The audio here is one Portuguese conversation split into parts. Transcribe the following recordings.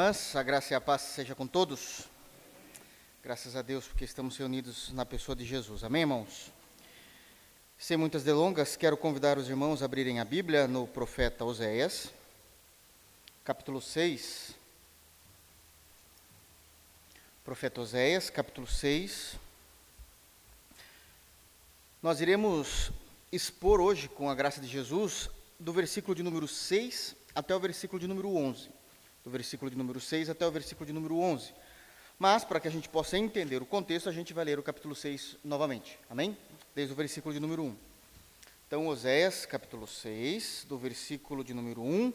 irmãs, a graça e a paz seja com todos. Graças a Deus porque estamos reunidos na pessoa de Jesus. Amém, irmãos? Sem muitas delongas, quero convidar os irmãos a abrirem a Bíblia no profeta Oséias, capítulo 6. Profeta Oséias, capítulo 6. Nós iremos expor hoje, com a graça de Jesus, do versículo de número 6 até o versículo de número 11 do versículo de número 6 até o versículo de número 11. Mas, para que a gente possa entender o contexto, a gente vai ler o capítulo 6 novamente. Amém? Desde o versículo de número 1. Então, Oséias, capítulo 6, do versículo de número 1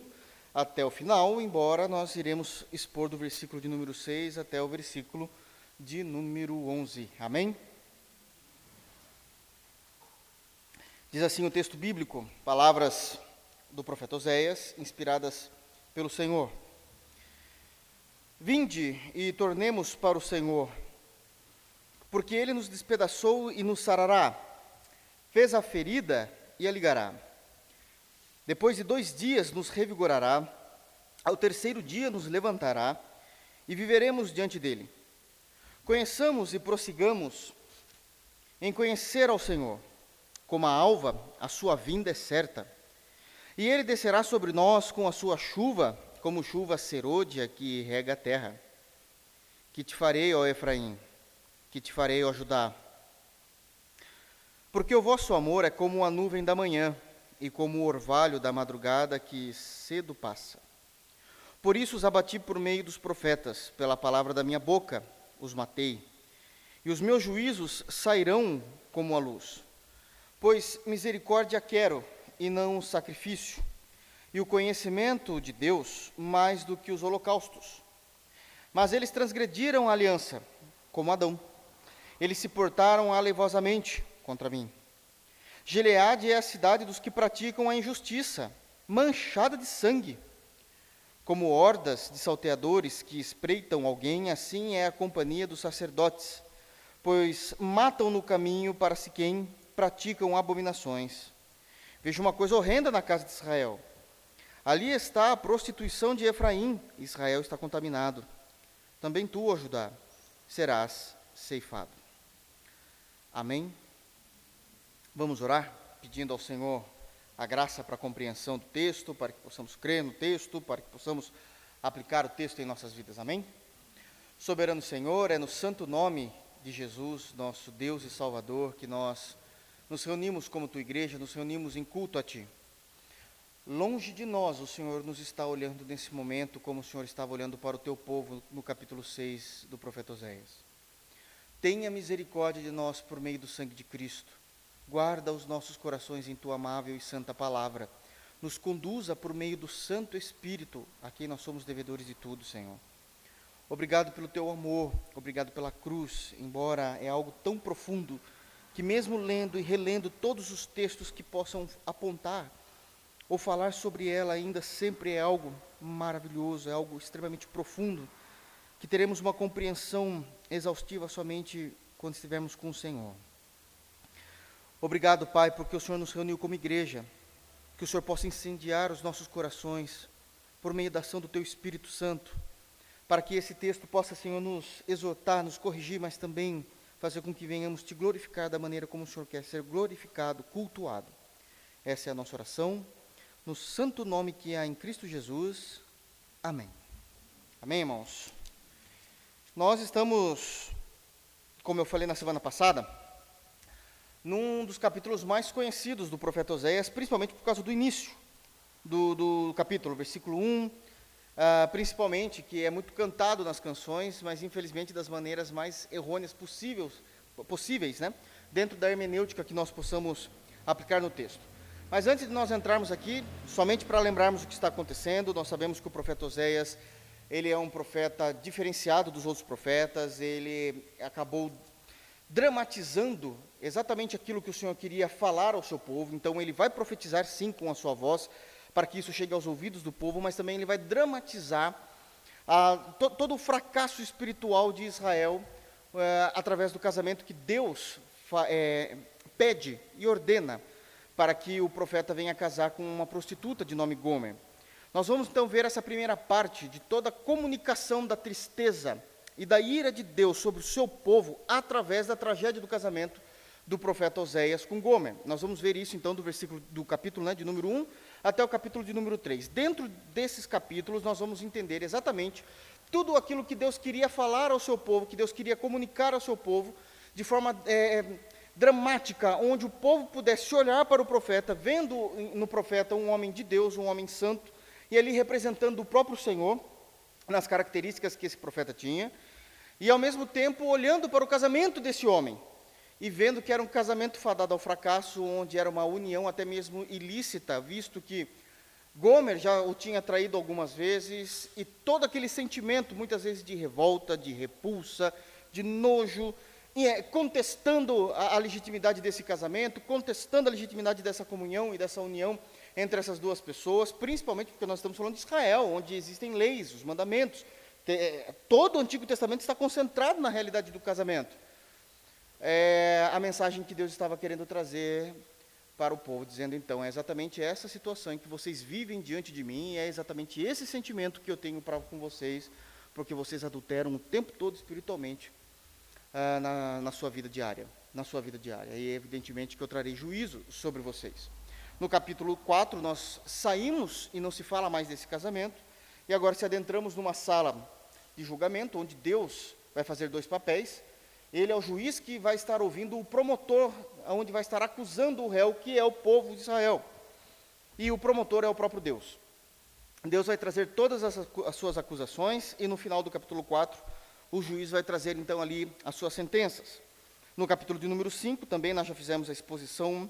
até o final, embora nós iremos expor do versículo de número 6 até o versículo de número 11. Amém? Diz assim o texto bíblico, palavras do profeta Oséias, inspiradas pelo Senhor. Vinde e tornemos para o Senhor, porque ele nos despedaçou e nos sarará, fez a ferida e a ligará. Depois de dois dias nos revigorará, ao terceiro dia nos levantará e viveremos diante dele. Conheçamos e prossigamos em conhecer ao Senhor. Como a alva, a sua vinda é certa. E ele descerá sobre nós com a sua chuva como chuva serôdia que rega a terra. Que te farei, ó Efraim, que te farei, ó Judá. Porque o vosso amor é como a nuvem da manhã e como o orvalho da madrugada que cedo passa. Por isso os abati por meio dos profetas, pela palavra da minha boca os matei. E os meus juízos sairão como a luz. Pois misericórdia quero e não sacrifício e o conhecimento de Deus mais do que os holocaustos. Mas eles transgrediram a aliança, como Adão. Eles se portaram alevosamente contra mim. Gileade é a cidade dos que praticam a injustiça, manchada de sangue. Como hordas de salteadores que espreitam alguém, assim é a companhia dos sacerdotes, pois matam no caminho para se quem praticam abominações. Vejo uma coisa horrenda na casa de Israel Ali está a prostituição de Efraim, Israel está contaminado. Também tu, ó Judá, serás ceifado. Amém? Vamos orar, pedindo ao Senhor a graça para a compreensão do texto, para que possamos crer no texto, para que possamos aplicar o texto em nossas vidas. Amém? Soberano Senhor, é no santo nome de Jesus, nosso Deus e Salvador, que nós nos reunimos como tua igreja, nos reunimos em culto a Ti. Longe de nós, o Senhor nos está olhando nesse momento, como o Senhor estava olhando para o teu povo no capítulo 6 do profeta Oséias. Tenha misericórdia de nós por meio do sangue de Cristo. Guarda os nossos corações em tua amável e santa palavra. Nos conduza por meio do Santo Espírito, a quem nós somos devedores de tudo, Senhor. Obrigado pelo teu amor, obrigado pela cruz, embora é algo tão profundo que, mesmo lendo e relendo todos os textos que possam apontar ou falar sobre ela ainda sempre é algo maravilhoso, é algo extremamente profundo, que teremos uma compreensão exaustiva somente quando estivermos com o Senhor. Obrigado, Pai, porque o Senhor nos reuniu como igreja, que o Senhor possa incendiar os nossos corações por meio da ação do Teu Espírito Santo, para que esse texto possa, Senhor, nos exortar, nos corrigir, mas também fazer com que venhamos te glorificar da maneira como o Senhor quer ser glorificado, cultuado. Essa é a nossa oração no santo nome que há em Cristo Jesus. Amém. Amém, irmãos? Nós estamos, como eu falei na semana passada, num dos capítulos mais conhecidos do profeta Oséias, principalmente por causa do início do, do capítulo, versículo 1, uh, ah, principalmente, que é muito cantado nas canções, mas infelizmente das maneiras mais errôneas possíveis, possíveis né? dentro da hermenêutica que nós possamos aplicar no texto. Mas antes de nós entrarmos aqui, somente para lembrarmos o que está acontecendo, nós sabemos que o profeta Oséias, ele é um profeta diferenciado dos outros profetas, ele acabou dramatizando exatamente aquilo que o Senhor queria falar ao seu povo, então ele vai profetizar sim com a sua voz, para que isso chegue aos ouvidos do povo, mas também ele vai dramatizar ah, to, todo o fracasso espiritual de Israel eh, através do casamento que Deus eh, pede e ordena para que o profeta venha casar com uma prostituta de nome Gomer. Nós vamos então ver essa primeira parte de toda a comunicação da tristeza e da ira de Deus sobre o seu povo através da tragédia do casamento do profeta Oséias com Gomer. Nós vamos ver isso então do versículo do capítulo né, de número 1 até o capítulo de número 3. Dentro desses capítulos nós vamos entender exatamente tudo aquilo que Deus queria falar ao seu povo, que Deus queria comunicar ao seu povo de forma é, dramática, onde o povo pudesse olhar para o profeta, vendo no profeta um homem de Deus, um homem santo, e ali representando o próprio Senhor, nas características que esse profeta tinha, e ao mesmo tempo olhando para o casamento desse homem, e vendo que era um casamento fadado ao fracasso, onde era uma união até mesmo ilícita, visto que Gomer já o tinha traído algumas vezes, e todo aquele sentimento, muitas vezes de revolta, de repulsa, de nojo, contestando a, a legitimidade desse casamento, contestando a legitimidade dessa comunhão e dessa união entre essas duas pessoas, principalmente porque nós estamos falando de Israel, onde existem leis, os mandamentos. É, todo o Antigo Testamento está concentrado na realidade do casamento. É, a mensagem que Deus estava querendo trazer para o povo, dizendo então: é exatamente essa situação em que vocês vivem diante de mim, é exatamente esse sentimento que eu tenho para com vocês, porque vocês adulteram o tempo todo espiritualmente ah, na, na sua vida diária. Na sua vida diária. E evidentemente que eu trarei juízo sobre vocês. No capítulo 4, nós saímos e não se fala mais desse casamento, e agora se adentramos numa sala de julgamento, onde Deus vai fazer dois papéis. Ele é o juiz que vai estar ouvindo o promotor, onde vai estar acusando o réu, que é o povo de Israel. E o promotor é o próprio Deus. Deus vai trazer todas as, as suas acusações, e no final do capítulo 4, o juiz vai trazer então ali as suas sentenças. No capítulo de número 5, também nós já fizemos a exposição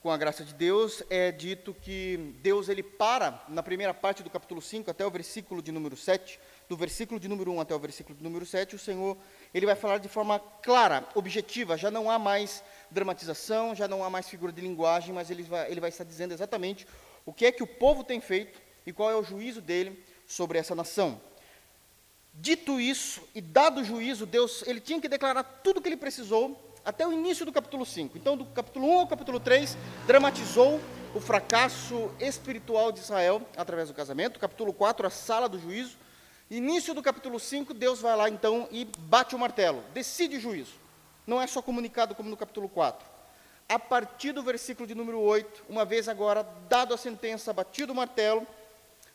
com a graça de Deus, é dito que Deus ele para na primeira parte do capítulo 5 até o versículo de número 7, do versículo de número 1 até o versículo de número 7, o Senhor ele vai falar de forma clara, objetiva, já não há mais dramatização, já não há mais figura de linguagem, mas ele vai, ele vai estar dizendo exatamente o que é que o povo tem feito e qual é o juízo dele sobre essa nação. Dito isso e dado o juízo, Deus ele tinha que declarar tudo o que ele precisou até o início do capítulo 5. Então, do capítulo 1 ao capítulo 3, dramatizou o fracasso espiritual de Israel através do casamento. Capítulo 4, a sala do juízo. Início do capítulo 5, Deus vai lá então e bate o martelo, decide o juízo. Não é só comunicado como no capítulo 4. A partir do versículo de número 8, uma vez agora dado a sentença, batido o martelo,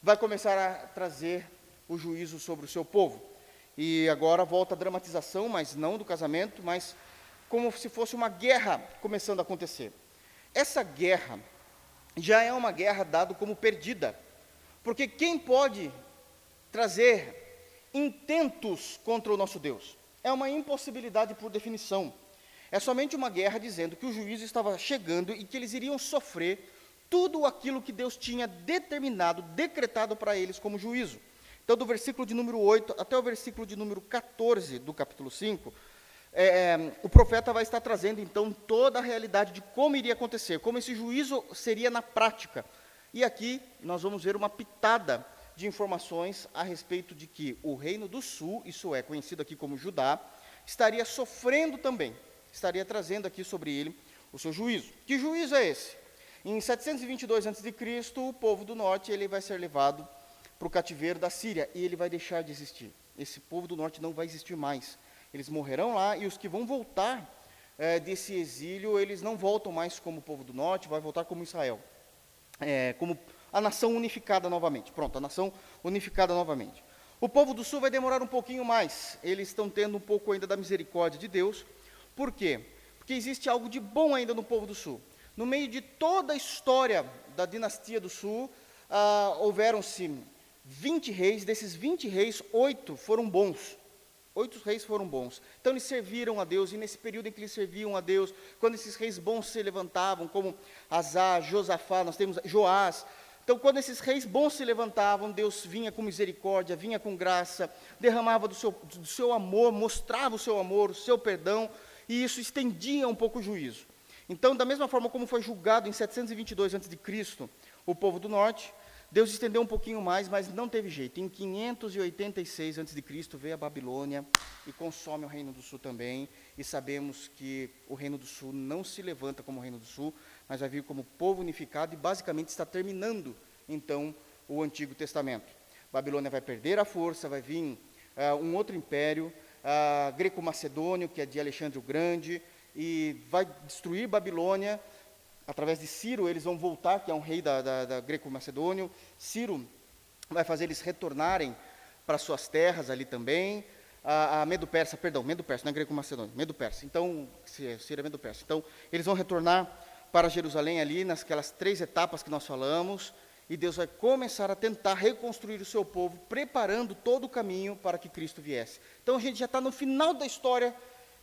vai começar a trazer o juízo sobre o seu povo. E agora volta a dramatização, mas não do casamento, mas como se fosse uma guerra começando a acontecer. Essa guerra já é uma guerra dada como perdida, porque quem pode trazer intentos contra o nosso Deus? É uma impossibilidade por definição. É somente uma guerra dizendo que o juízo estava chegando e que eles iriam sofrer tudo aquilo que Deus tinha determinado, decretado para eles como juízo. Então, do versículo de número 8 até o versículo de número 14 do capítulo 5, é, é, o profeta vai estar trazendo então toda a realidade de como iria acontecer, como esse juízo seria na prática. E aqui nós vamos ver uma pitada de informações a respeito de que o reino do sul, isso é conhecido aqui como Judá, estaria sofrendo também, estaria trazendo aqui sobre ele o seu juízo. Que juízo é esse? Em 722 a.C., o povo do norte ele vai ser levado para o cativeiro da Síria e ele vai deixar de existir. Esse povo do norte não vai existir mais eles morrerão lá, e os que vão voltar é, desse exílio, eles não voltam mais como o povo do norte, vai voltar como Israel, é, como a nação unificada novamente. Pronto, a nação unificada novamente. O povo do sul vai demorar um pouquinho mais, eles estão tendo um pouco ainda da misericórdia de Deus. Por quê? Porque existe algo de bom ainda no povo do sul. No meio de toda a história da dinastia do sul, ah, houveram-se 20 reis, desses 20 reis, oito foram bons. Oito reis foram bons. Então eles serviram a Deus, e nesse período em que eles serviam a Deus, quando esses reis bons se levantavam, como Azar, Josafá, nós temos Joás. Então, quando esses reis bons se levantavam, Deus vinha com misericórdia, vinha com graça, derramava do seu, do seu amor, mostrava o seu amor, o seu perdão, e isso estendia um pouco o juízo. Então, da mesma forma como foi julgado em 722 a.C. o povo do norte, Deus estendeu um pouquinho mais, mas não teve jeito. Em 586 a.C. veio a Babilônia e consome o Reino do Sul também. E sabemos que o Reino do Sul não se levanta como o Reino do Sul, mas vai vir como povo unificado e basicamente está terminando, então, o Antigo Testamento. Babilônia vai perder a força, vai vir uh, um outro império, uh, greco-macedônio, que é de Alexandre o Grande, e vai destruir Babilônia. Através de Ciro, eles vão voltar, que é um rei da, da, da greco-macedônio. Ciro vai fazer eles retornarem para suas terras ali também. A, a Medo-Persa, perdão, Medo-Persa, não é greco-macedônio, Medo-Persa. Então, Ciro é Medo-Persa. Então, eles vão retornar para Jerusalém ali, nasquelas três etapas que nós falamos, e Deus vai começar a tentar reconstruir o seu povo, preparando todo o caminho para que Cristo viesse. Então a gente já está no final da história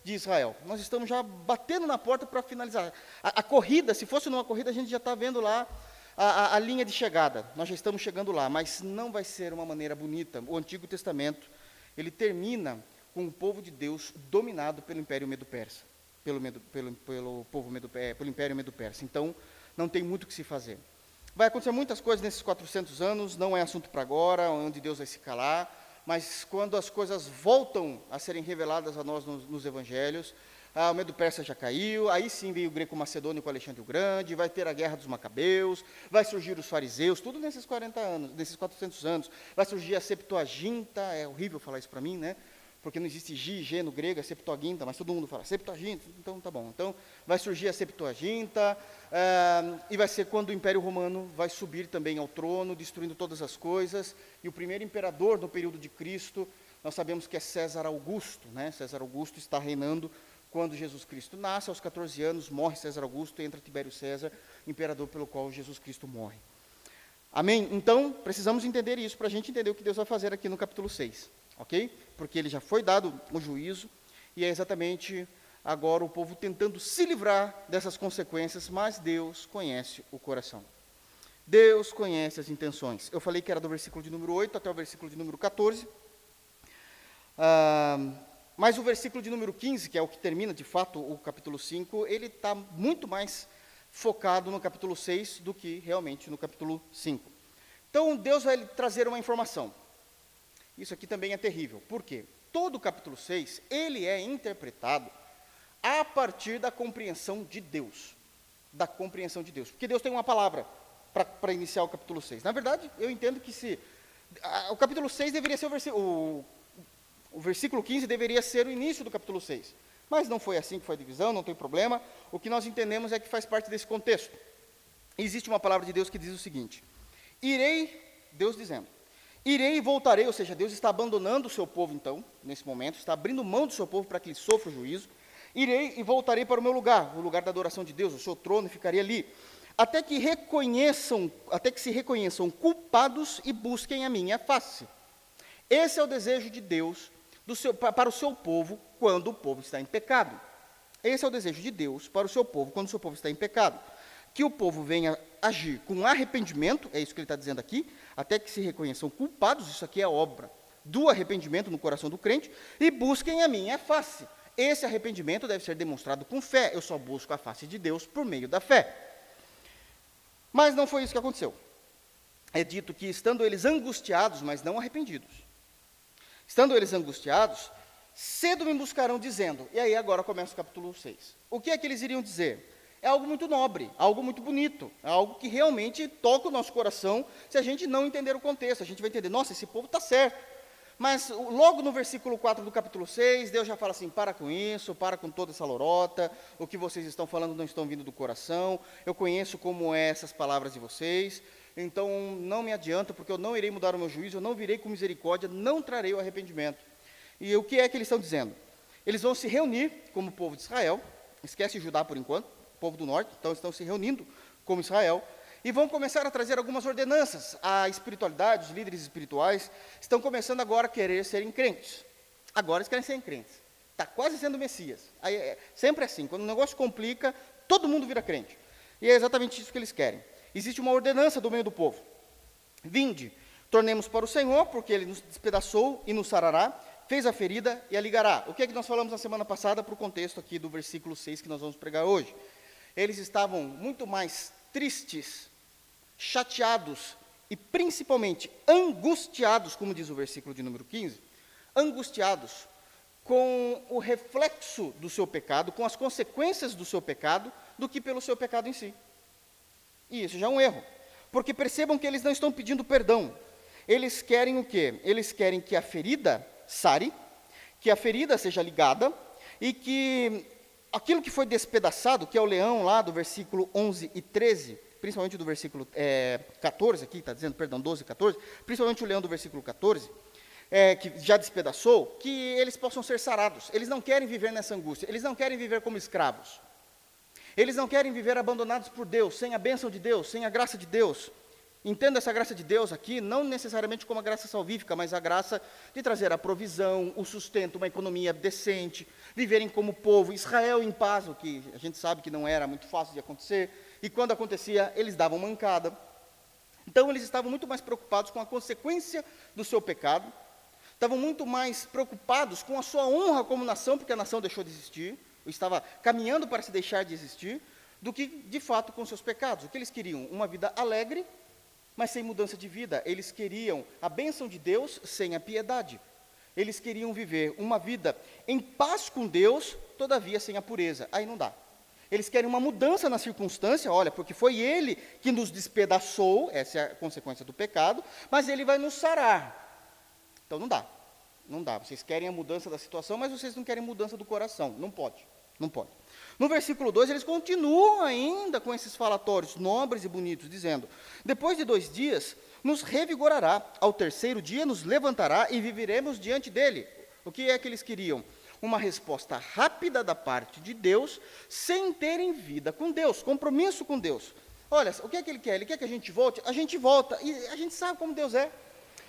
de Israel. Nós estamos já batendo na porta para finalizar. A, a, corrida, se fosse numa corrida, a gente já está vendo lá a, a, a, linha de chegada. Nós já estamos chegando lá, mas não vai ser uma maneira bonita. O Antigo Testamento, ele termina com o povo de Deus dominado pelo Império Medo-Persa, pelo, pelo, pelo, povo Medo, é, pelo Império Medo-Persa. Então, não tem muito o que se fazer. Vai acontecer muitas coisas nesses 400 anos, não é assunto para agora, onde Deus vai se calar, mas quando as coisas voltam a serem reveladas a nós nos, nos evangelhos, ah, o medo persa já caiu, aí sim veio o greco-macedônio com Alexandre o Grande, vai ter a guerra dos macabeus, vai surgir os fariseus, tudo nesses 40 anos, nesses 400 anos, vai surgir a Septuaginta, é horrível falar isso para mim, né? Porque não existe G, G no grego, é Septuaginta, mas todo mundo fala Septuaginta, então tá bom. Então vai surgir a Septuaginta, ah, e vai ser quando o Império Romano vai subir também ao trono, destruindo todas as coisas, e o primeiro imperador no período de Cristo, nós sabemos que é César Augusto, né? César Augusto está reinando quando Jesus Cristo nasce, aos 14 anos, morre César Augusto, entra Tibério César, imperador pelo qual Jesus Cristo morre. Amém? Então, precisamos entender isso para a gente entender o que Deus vai fazer aqui no capítulo 6, ok? Porque ele já foi dado o juízo, e é exatamente agora o povo tentando se livrar dessas consequências, mas Deus conhece o coração. Deus conhece as intenções. Eu falei que era do versículo de número 8 até o versículo de número 14. Ah, mas o versículo de número 15, que é o que termina de fato o capítulo 5, ele está muito mais focado no capítulo 6 do que realmente no capítulo 5. Então Deus vai trazer uma informação. Isso aqui também é terrível. Por quê? Todo o capítulo 6, ele é interpretado a partir da compreensão de Deus. Da compreensão de Deus. Porque Deus tem uma palavra para iniciar o capítulo 6. Na verdade, eu entendo que se. A, o capítulo 6 deveria ser o, versículo, o versículo 15 deveria ser o início do capítulo 6. Mas não foi assim que foi a divisão, não tem problema. O que nós entendemos é que faz parte desse contexto. Existe uma palavra de Deus que diz o seguinte: Irei, Deus dizendo, irei e voltarei, ou seja, Deus está abandonando o seu povo, então, nesse momento, está abrindo mão do seu povo para que ele sofra o juízo. Irei e voltarei para o meu lugar, o lugar da adoração de Deus, o seu trono, e ficarei ali, até que reconheçam, até que se reconheçam culpados e busquem a minha face. Esse é o desejo de Deus seu, para o seu povo quando o povo está em pecado. Esse é o desejo de Deus para o seu povo quando o seu povo está em pecado. Que o povo venha agir com arrependimento, é isso que ele está dizendo aqui, até que se reconheçam culpados, isso aqui é obra do arrependimento no coração do crente, e busquem a minha face. Esse arrependimento deve ser demonstrado com fé. Eu só busco a face de Deus por meio da fé. Mas não foi isso que aconteceu. É dito que, estando eles angustiados, mas não arrependidos, Estando eles angustiados, cedo me buscarão dizendo. E aí agora começa o capítulo 6. O que é que eles iriam dizer? É algo muito nobre, algo muito bonito, é algo que realmente toca o nosso coração se a gente não entender o contexto. A gente vai entender, nossa, esse povo está certo. Mas logo no versículo 4 do capítulo 6, Deus já fala assim: para com isso, para com toda essa lorota, o que vocês estão falando não estão vindo do coração, eu conheço como é essas palavras de vocês, então não me adianta, porque eu não irei mudar o meu juízo, eu não virei com misericórdia, não trarei o arrependimento. E o que é que eles estão dizendo? Eles vão se reunir como povo de Israel, esquece Judá por enquanto, povo do norte, então estão se reunindo como Israel, e vão começar a trazer algumas ordenanças. A espiritualidade, os líderes espirituais, estão começando agora a querer serem crentes. Agora eles querem serem crentes. Está quase sendo Messias. Aí, é, sempre assim, quando o negócio complica, todo mundo vira crente. E é exatamente isso que eles querem existe uma ordenança do meio do povo. Vinde, tornemos para o Senhor, porque ele nos despedaçou e nos sarará, fez a ferida e a ligará. O que é que nós falamos na semana passada para o contexto aqui do versículo 6 que nós vamos pregar hoje? Eles estavam muito mais tristes, chateados e principalmente angustiados, como diz o versículo de número 15, angustiados com o reflexo do seu pecado, com as consequências do seu pecado, do que pelo seu pecado em si. E isso já é um erro. Porque percebam que eles não estão pedindo perdão. Eles querem o quê? Eles querem que a ferida sare, que a ferida seja ligada e que aquilo que foi despedaçado, que é o leão lá do versículo 11 e 13, principalmente do versículo é, 14 aqui, está dizendo, perdão, 12 e 14, principalmente o leão do versículo 14, é, que já despedaçou, que eles possam ser sarados. Eles não querem viver nessa angústia, eles não querem viver como escravos. Eles não querem viver abandonados por Deus, sem a bênção de Deus, sem a graça de Deus. Entenda essa graça de Deus aqui, não necessariamente como a graça salvífica, mas a graça de trazer a provisão, o sustento, uma economia decente, viverem como povo, Israel em paz, o que a gente sabe que não era muito fácil de acontecer, e quando acontecia, eles davam mancada. Então, eles estavam muito mais preocupados com a consequência do seu pecado, estavam muito mais preocupados com a sua honra como nação, porque a nação deixou de existir, ou estava caminhando para se deixar de existir, do que, de fato, com seus pecados. O que eles queriam? Uma vida alegre, mas sem mudança de vida. Eles queriam a bênção de Deus sem a piedade. Eles queriam viver uma vida em paz com Deus, todavia sem a pureza. Aí não dá. Eles querem uma mudança na circunstância, olha, porque foi Ele que nos despedaçou, essa é a consequência do pecado, mas Ele vai nos sarar. Então não dá. Não dá. Vocês querem a mudança da situação, mas vocês não querem mudança do coração. Não pode. Não pode. No versículo 2, eles continuam ainda com esses falatórios nobres e bonitos, dizendo: Depois de dois dias, nos revigorará, ao terceiro dia nos levantará e viveremos diante dele. O que é que eles queriam? Uma resposta rápida da parte de Deus, sem terem vida com Deus, compromisso com Deus. Olha, o que é que ele quer? Ele quer que a gente volte? A gente volta, e a gente sabe como Deus é.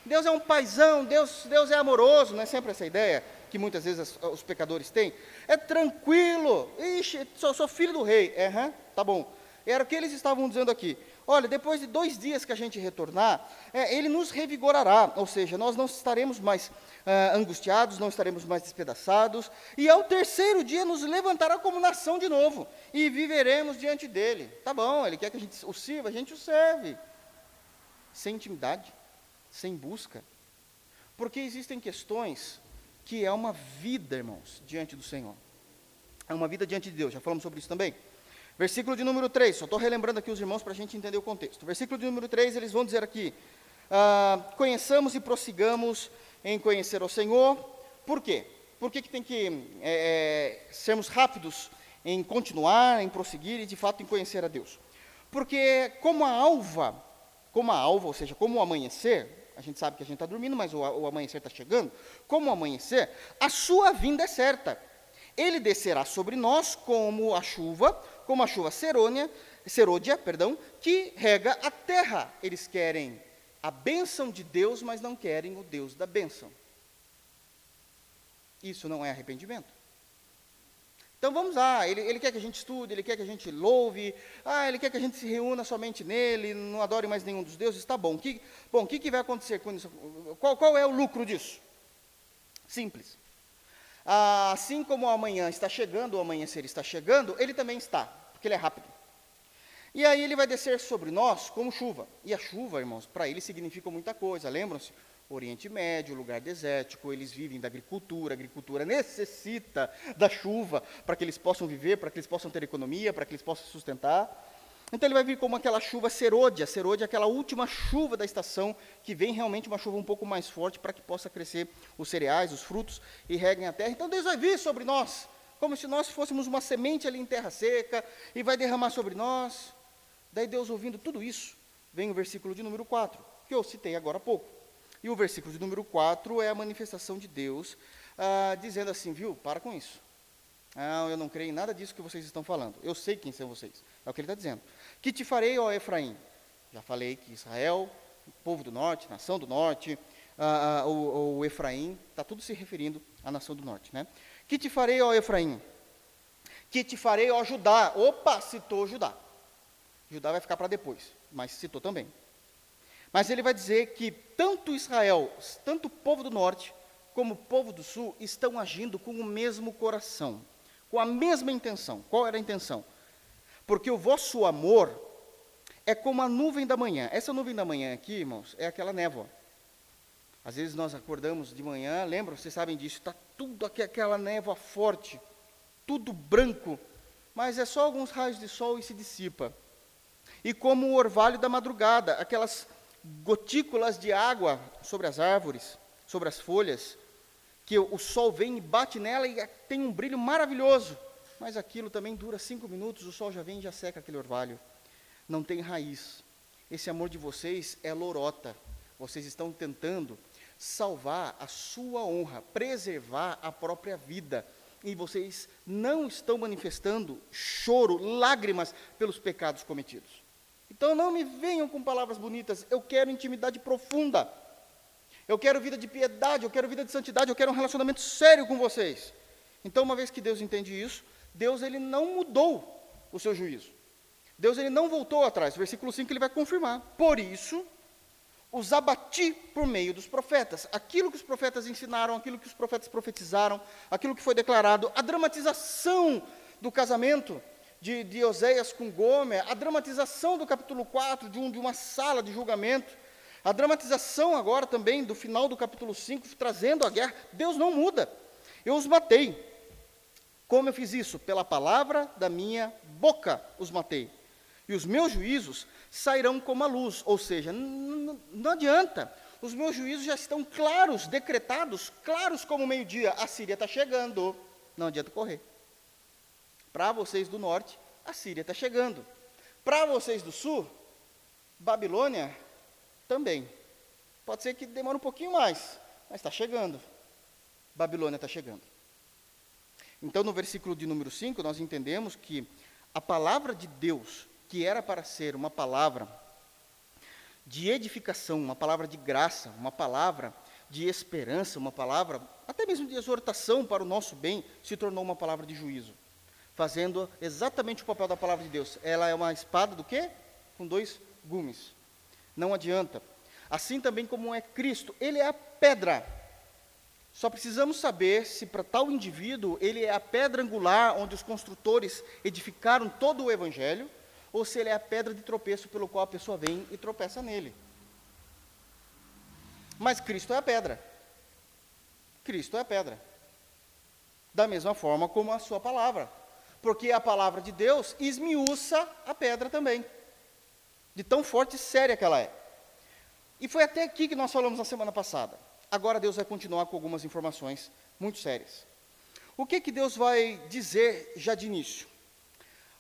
Deus é um paizão, Deus, Deus é amoroso, não é sempre essa ideia? Que muitas vezes os pecadores têm, é tranquilo, ixi, sou, sou filho do rei, uhum, tá bom. Era o que eles estavam dizendo aqui. Olha, depois de dois dias que a gente retornar, é, ele nos revigorará, ou seja, nós não estaremos mais ah, angustiados, não estaremos mais despedaçados, e ao terceiro dia nos levantará como nação de novo, e viveremos diante dele. Tá bom, ele quer que a gente o sirva, a gente o serve. Sem intimidade, sem busca. Porque existem questões que é uma vida, irmãos, diante do Senhor. É uma vida diante de Deus, já falamos sobre isso também. Versículo de número 3, só estou relembrando aqui os irmãos para a gente entender o contexto. Versículo de número 3, eles vão dizer aqui: ah, conheçamos e prossigamos em conhecer o Senhor. Por quê? Por que, que tem que é, é, sermos rápidos em continuar, em prosseguir e de fato em conhecer a Deus? Porque, como a alva, como a alva, ou seja, como o amanhecer, a gente sabe que a gente está dormindo, mas o, o amanhecer está chegando. Como o amanhecer, a sua vinda é certa. Ele descerá sobre nós como a chuva, como a chuva serônia, serôdia, perdão, que rega a terra. Eles querem a bênção de Deus, mas não querem o Deus da bênção. Isso não é arrependimento. Então vamos lá, ele, ele, quer que a gente estude, ele quer que a gente louve, ah, ele quer que a gente se reúna somente nele, não adore mais nenhum dos deuses, está bom. Que, bom, o que, que vai acontecer com isso? Qual, qual é o lucro disso? Simples. Ah, assim como o amanhã está chegando, o amanhecer está chegando, ele também está, porque ele é rápido. E aí ele vai descer sobre nós como chuva. E a chuva, irmãos, para ele significa muita coisa. Lembram-se? Oriente Médio, lugar desértico, eles vivem da agricultura, a agricultura necessita da chuva para que eles possam viver, para que eles possam ter economia, para que eles possam sustentar. Então ele vai vir como aquela chuva serôdia, serôdia é aquela última chuva da estação, que vem realmente uma chuva um pouco mais forte para que possa crescer os cereais, os frutos e reguem a terra. Então Deus vai vir sobre nós, como se nós fôssemos uma semente ali em terra seca, e vai derramar sobre nós. Daí Deus ouvindo tudo isso, vem o versículo de número 4, que eu citei agora há pouco. E o versículo de número 4 é a manifestação de Deus, ah, dizendo assim, viu, para com isso. Ah, eu não creio em nada disso que vocês estão falando. Eu sei quem são vocês. É o que ele está dizendo. Que te farei, ó Efraim? Já falei que Israel, povo do norte, nação do norte, ah, ah, o, o, Efraim, está tudo se referindo à nação do norte. Né? Que te farei, ó Efraim? Que te farei, ó Judá? Opa, citou Judá. Judá vai ficar para depois, mas citou também. Mas ele vai dizer que tanto Israel, tanto o povo do norte, como o povo do sul, estão agindo com o mesmo coração, com a mesma intenção. Qual era a intenção? Porque o vosso amor é como a nuvem da manhã. Essa nuvem da manhã aqui, irmãos, é aquela névoa. Às vezes nós acordamos de manhã, lembram? Vocês sabem disso, está tudo aqui, aquela névoa forte, tudo branco, mas é só alguns raios de sol e se dissipa. e como o orvalho da madrugada, aquelas gotículas de água sobre as árvores, sobre as folhas, que o sol vem e bate nela e tem um brilho maravilhoso, mas aquilo também dura cinco minutos, o sol já vem e já seca aquele orvalho. Não tem raiz. Esse amor de vocês é lorota. Vocês estão tentando salvar a sua honra, preservar a própria vida. E vocês não estão manifestando choro, lágrimas pelos pecados cometidos. Então não me venham com palavras bonitas, eu quero intimidade profunda. Eu quero vida de piedade, eu quero vida de santidade, eu quero um relacionamento sério com vocês. Então, uma vez que Deus entende isso, Deus ele não mudou o seu juízo. Deus ele não voltou atrás. Versículo 5 ele vai confirmar. Por isso, os abati por meio dos profetas. Aquilo que os profetas ensinaram, aquilo que os profetas profetizaram, aquilo que foi declarado, a dramatização do casamento de, de Oséias com Gomer, a dramatização do capítulo 4, de, um, de uma sala de julgamento, a dramatização agora também do final do capítulo 5, trazendo a guerra. Deus não muda. Eu os matei. Como eu fiz isso? Pela palavra da minha boca os matei. E os meus juízos sairão como a luz. Ou seja, não adianta. Os meus juízos já estão claros, decretados, claros como meio-dia. A Síria está chegando. Não adianta correr. Para vocês do norte, a Síria está chegando. Para vocês do sul, Babilônia também. Pode ser que demore um pouquinho mais, mas está chegando. Babilônia está chegando. Então, no versículo de número 5, nós entendemos que a palavra de Deus que era para ser uma palavra de edificação, uma palavra de graça, uma palavra de esperança, uma palavra até mesmo de exortação para o nosso bem, se tornou uma palavra de juízo, fazendo exatamente o papel da palavra de Deus. Ela é uma espada do quê? Com dois gumes. Não adianta. Assim também como é Cristo, ele é a pedra. Só precisamos saber se para tal indivíduo ele é a pedra angular onde os construtores edificaram todo o evangelho, ou se ele é a pedra de tropeço pelo qual a pessoa vem e tropeça nele. Mas Cristo é a pedra. Cristo é a pedra. Da mesma forma como a sua palavra. Porque a palavra de Deus esmiuça a pedra também. De tão forte e séria que ela é. E foi até aqui que nós falamos na semana passada. Agora Deus vai continuar com algumas informações muito sérias. O que que Deus vai dizer já de início?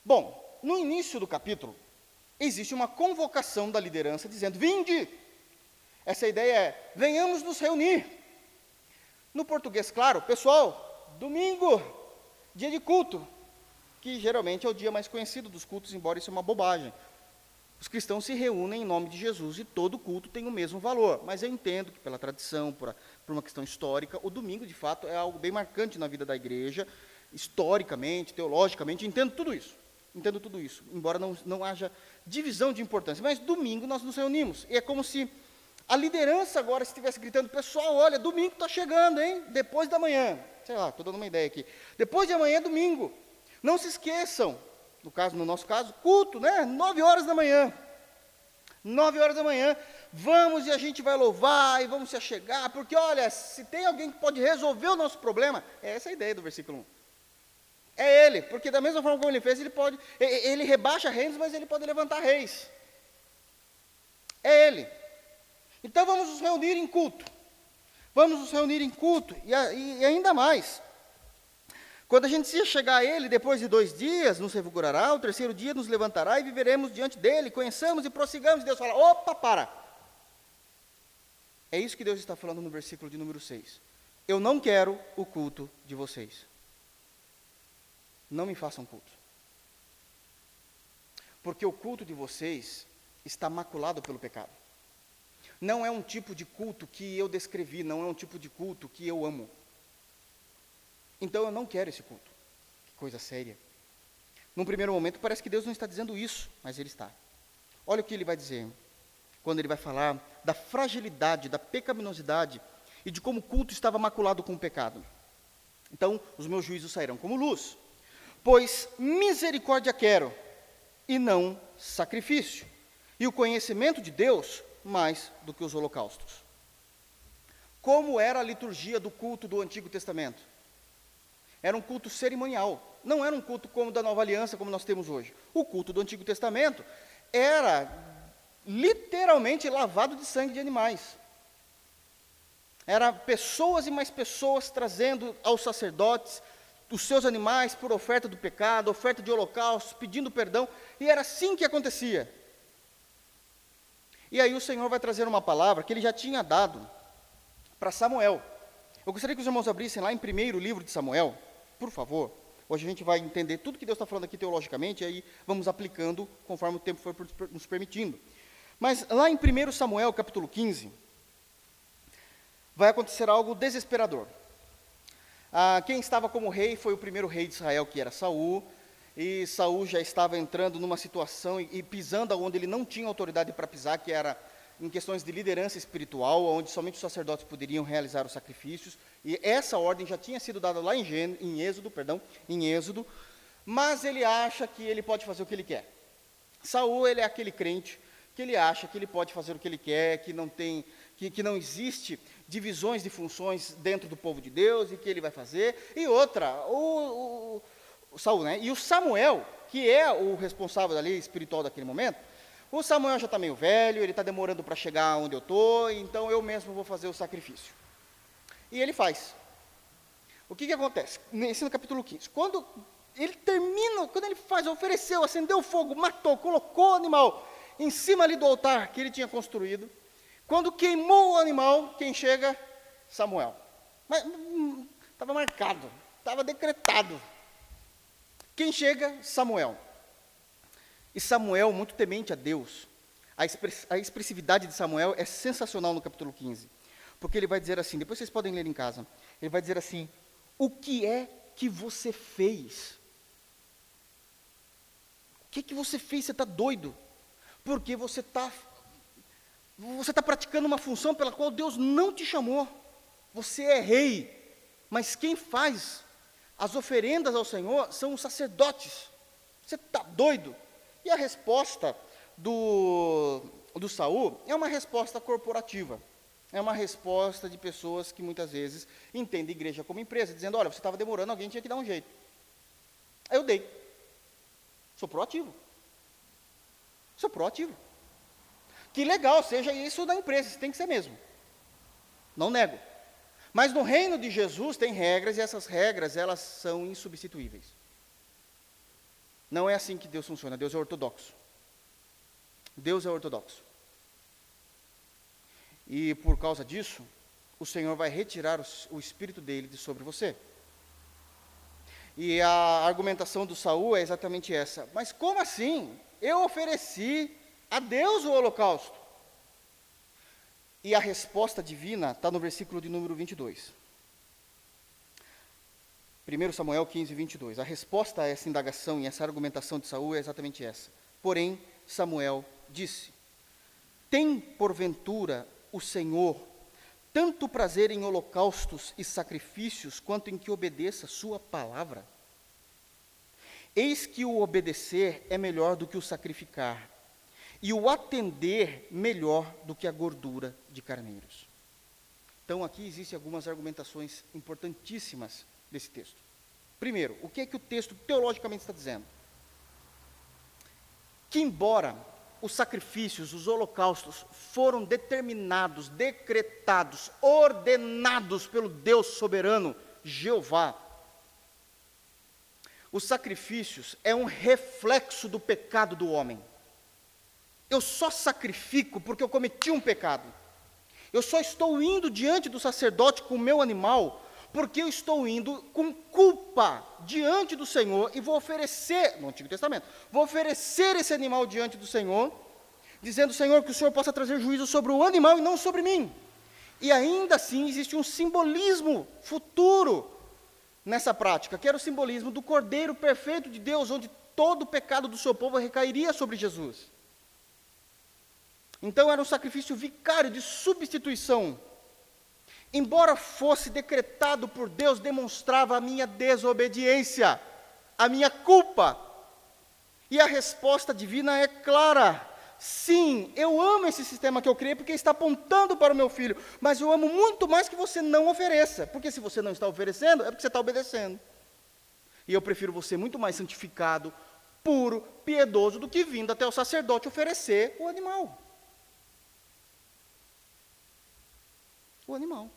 Bom, no início do capítulo, existe uma convocação da liderança dizendo: Vinde! Essa ideia é: venhamos nos reunir. No português, claro, pessoal, domingo, dia de culto, que geralmente é o dia mais conhecido dos cultos, embora isso é uma bobagem. Os cristãos se reúnem em nome de Jesus e todo culto tem o mesmo valor, mas eu entendo que, pela tradição, por, por uma questão histórica, o domingo, de fato, é algo bem marcante na vida da igreja, historicamente, teologicamente, entendo tudo isso entendo tudo isso, embora não, não haja divisão de importância. Mas domingo nós nos reunimos, e é como se a liderança agora estivesse gritando: pessoal, olha, domingo está chegando, hein? Depois da manhã. Sei lá, estou dando uma ideia aqui. Depois de amanhã é domingo. Não se esqueçam, no, caso, no nosso caso, culto, né? Nove horas da manhã. Nove horas da manhã, vamos e a gente vai louvar e vamos se achegar, porque olha, se tem alguém que pode resolver o nosso problema, é essa a ideia do versículo 1. É ele, porque da mesma forma como ele fez, ele pode, ele rebaixa reinos, mas ele pode levantar reis. É ele. Então vamos nos reunir em culto. Vamos nos reunir em culto, e, e ainda mais. Quando a gente se chegar a Ele, depois de dois dias, nos revigorará, o terceiro dia nos levantará e viveremos diante dEle, conheçamos e prossigamos. Deus fala: opa, para. É isso que Deus está falando no versículo de número 6. Eu não quero o culto de vocês não me façam culto. Porque o culto de vocês está maculado pelo pecado. Não é um tipo de culto que eu descrevi, não é um tipo de culto que eu amo. Então eu não quero esse culto. Que coisa séria. Num primeiro momento parece que Deus não está dizendo isso, mas Ele está. Olha o que Ele vai dizer quando Ele vai falar da fragilidade, da pecaminosidade e de como o culto estava maculado com o pecado. Então, os meus juízos sairão como luz, Pois misericórdia quero, e não sacrifício, e o conhecimento de Deus mais do que os holocaustos. Como era a liturgia do culto do Antigo Testamento? Era um culto cerimonial, não era um culto como da Nova Aliança, como nós temos hoje. O culto do Antigo Testamento era literalmente lavado de sangue de animais. Era pessoas e mais pessoas trazendo aos sacerdotes os seus animais por oferta do pecado, oferta de holocausto, pedindo perdão, e era assim que acontecia. E aí o Senhor vai trazer uma palavra que ele já tinha dado para Samuel. Eu gostaria que os irmãos abrissem lá em primeiro livro de Samuel, por favor. Hoje a gente vai entender tudo que Deus está falando aqui teologicamente, e aí vamos aplicando conforme o tempo for nos permitindo. Mas lá em 1 Samuel, capítulo 15, vai acontecer algo desesperador. Ah, quem estava como rei foi o primeiro rei de Israel, que era Saul, e Saul já estava entrando numa situação e, e pisando onde ele não tinha autoridade para pisar, que era em questões de liderança espiritual, onde somente os sacerdotes poderiam realizar os sacrifícios, e essa ordem já tinha sido dada lá em, em Êxodo, perdão, em Êxodo, mas ele acha que ele pode fazer o que ele quer. Saul, ele é aquele crente que ele acha que ele pode fazer o que ele quer, que não tem, que, que não existe divisões de funções dentro do povo de Deus e que ele vai fazer. E outra, o, o, o Saul, né? E o Samuel, que é o responsável ali espiritual daquele momento, o Samuel já está meio velho, ele está demorando para chegar onde eu estou, então eu mesmo vou fazer o sacrifício. E ele faz. O que, que acontece? Nesse no capítulo 15. Quando ele termina, quando ele faz, ofereceu, acendeu fogo, matou, colocou o animal em cima ali do altar que ele tinha construído, quando queimou o animal, quem chega? Samuel. Mas estava hum, marcado, estava decretado. Quem chega? Samuel. E Samuel, muito temente a Deus, a, express, a expressividade de Samuel é sensacional no capítulo 15. Porque ele vai dizer assim, depois vocês podem ler em casa. Ele vai dizer assim: O que é que você fez? O que é que você fez? Você está doido? Porque você está você está praticando uma função pela qual Deus não te chamou. Você é rei, mas quem faz as oferendas ao Senhor são os sacerdotes. Você está doido? E a resposta do, do Saul é uma resposta corporativa. É uma resposta de pessoas que muitas vezes entendem a igreja como empresa, dizendo: olha, você estava demorando, alguém tinha que dar um jeito. Aí eu dei. Sou proativo. Sou proativo. Que legal, seja isso na empresa, isso tem que ser mesmo. Não nego. Mas no reino de Jesus tem regras e essas regras, elas são insubstituíveis. Não é assim que Deus funciona. Deus é ortodoxo. Deus é ortodoxo. E por causa disso, o Senhor vai retirar o espírito dele de sobre você. E a argumentação do Saul é exatamente essa. Mas como assim? Eu ofereci a Deus o holocausto. E a resposta divina está no versículo de número 22. 1 Samuel 15, 22. A resposta a essa indagação e essa argumentação de Saul é exatamente essa. Porém, Samuel disse: Tem porventura o Senhor tanto prazer em holocaustos e sacrifícios, quanto em que obedeça sua palavra? Eis que o obedecer é melhor do que o sacrificar, e o atender melhor do que a gordura de carneiros. Então, aqui existem algumas argumentações importantíssimas desse texto. Primeiro, o que é que o texto teologicamente está dizendo? Que, embora os sacrifícios, os holocaustos, foram determinados, decretados, ordenados pelo Deus soberano, Jeová, os sacrifícios é um reflexo do pecado do homem. Eu só sacrifico porque eu cometi um pecado. Eu só estou indo diante do sacerdote com o meu animal porque eu estou indo com culpa diante do Senhor e vou oferecer, no Antigo Testamento, vou oferecer esse animal diante do Senhor, dizendo, Senhor, que o Senhor possa trazer juízo sobre o animal e não sobre mim. E ainda assim existe um simbolismo futuro nessa prática, que era o simbolismo do Cordeiro perfeito de Deus, onde todo o pecado do seu povo recairia sobre Jesus. Então era um sacrifício vicário de substituição. Embora fosse decretado por Deus, demonstrava a minha desobediência, a minha culpa. E a resposta divina é clara. Sim, eu amo esse sistema que eu criei porque está apontando para o meu filho, mas eu amo muito mais que você não ofereça, porque se você não está oferecendo, é porque você está obedecendo. E eu prefiro você muito mais santificado, puro, piedoso do que vindo até o sacerdote oferecer o animal. O animal.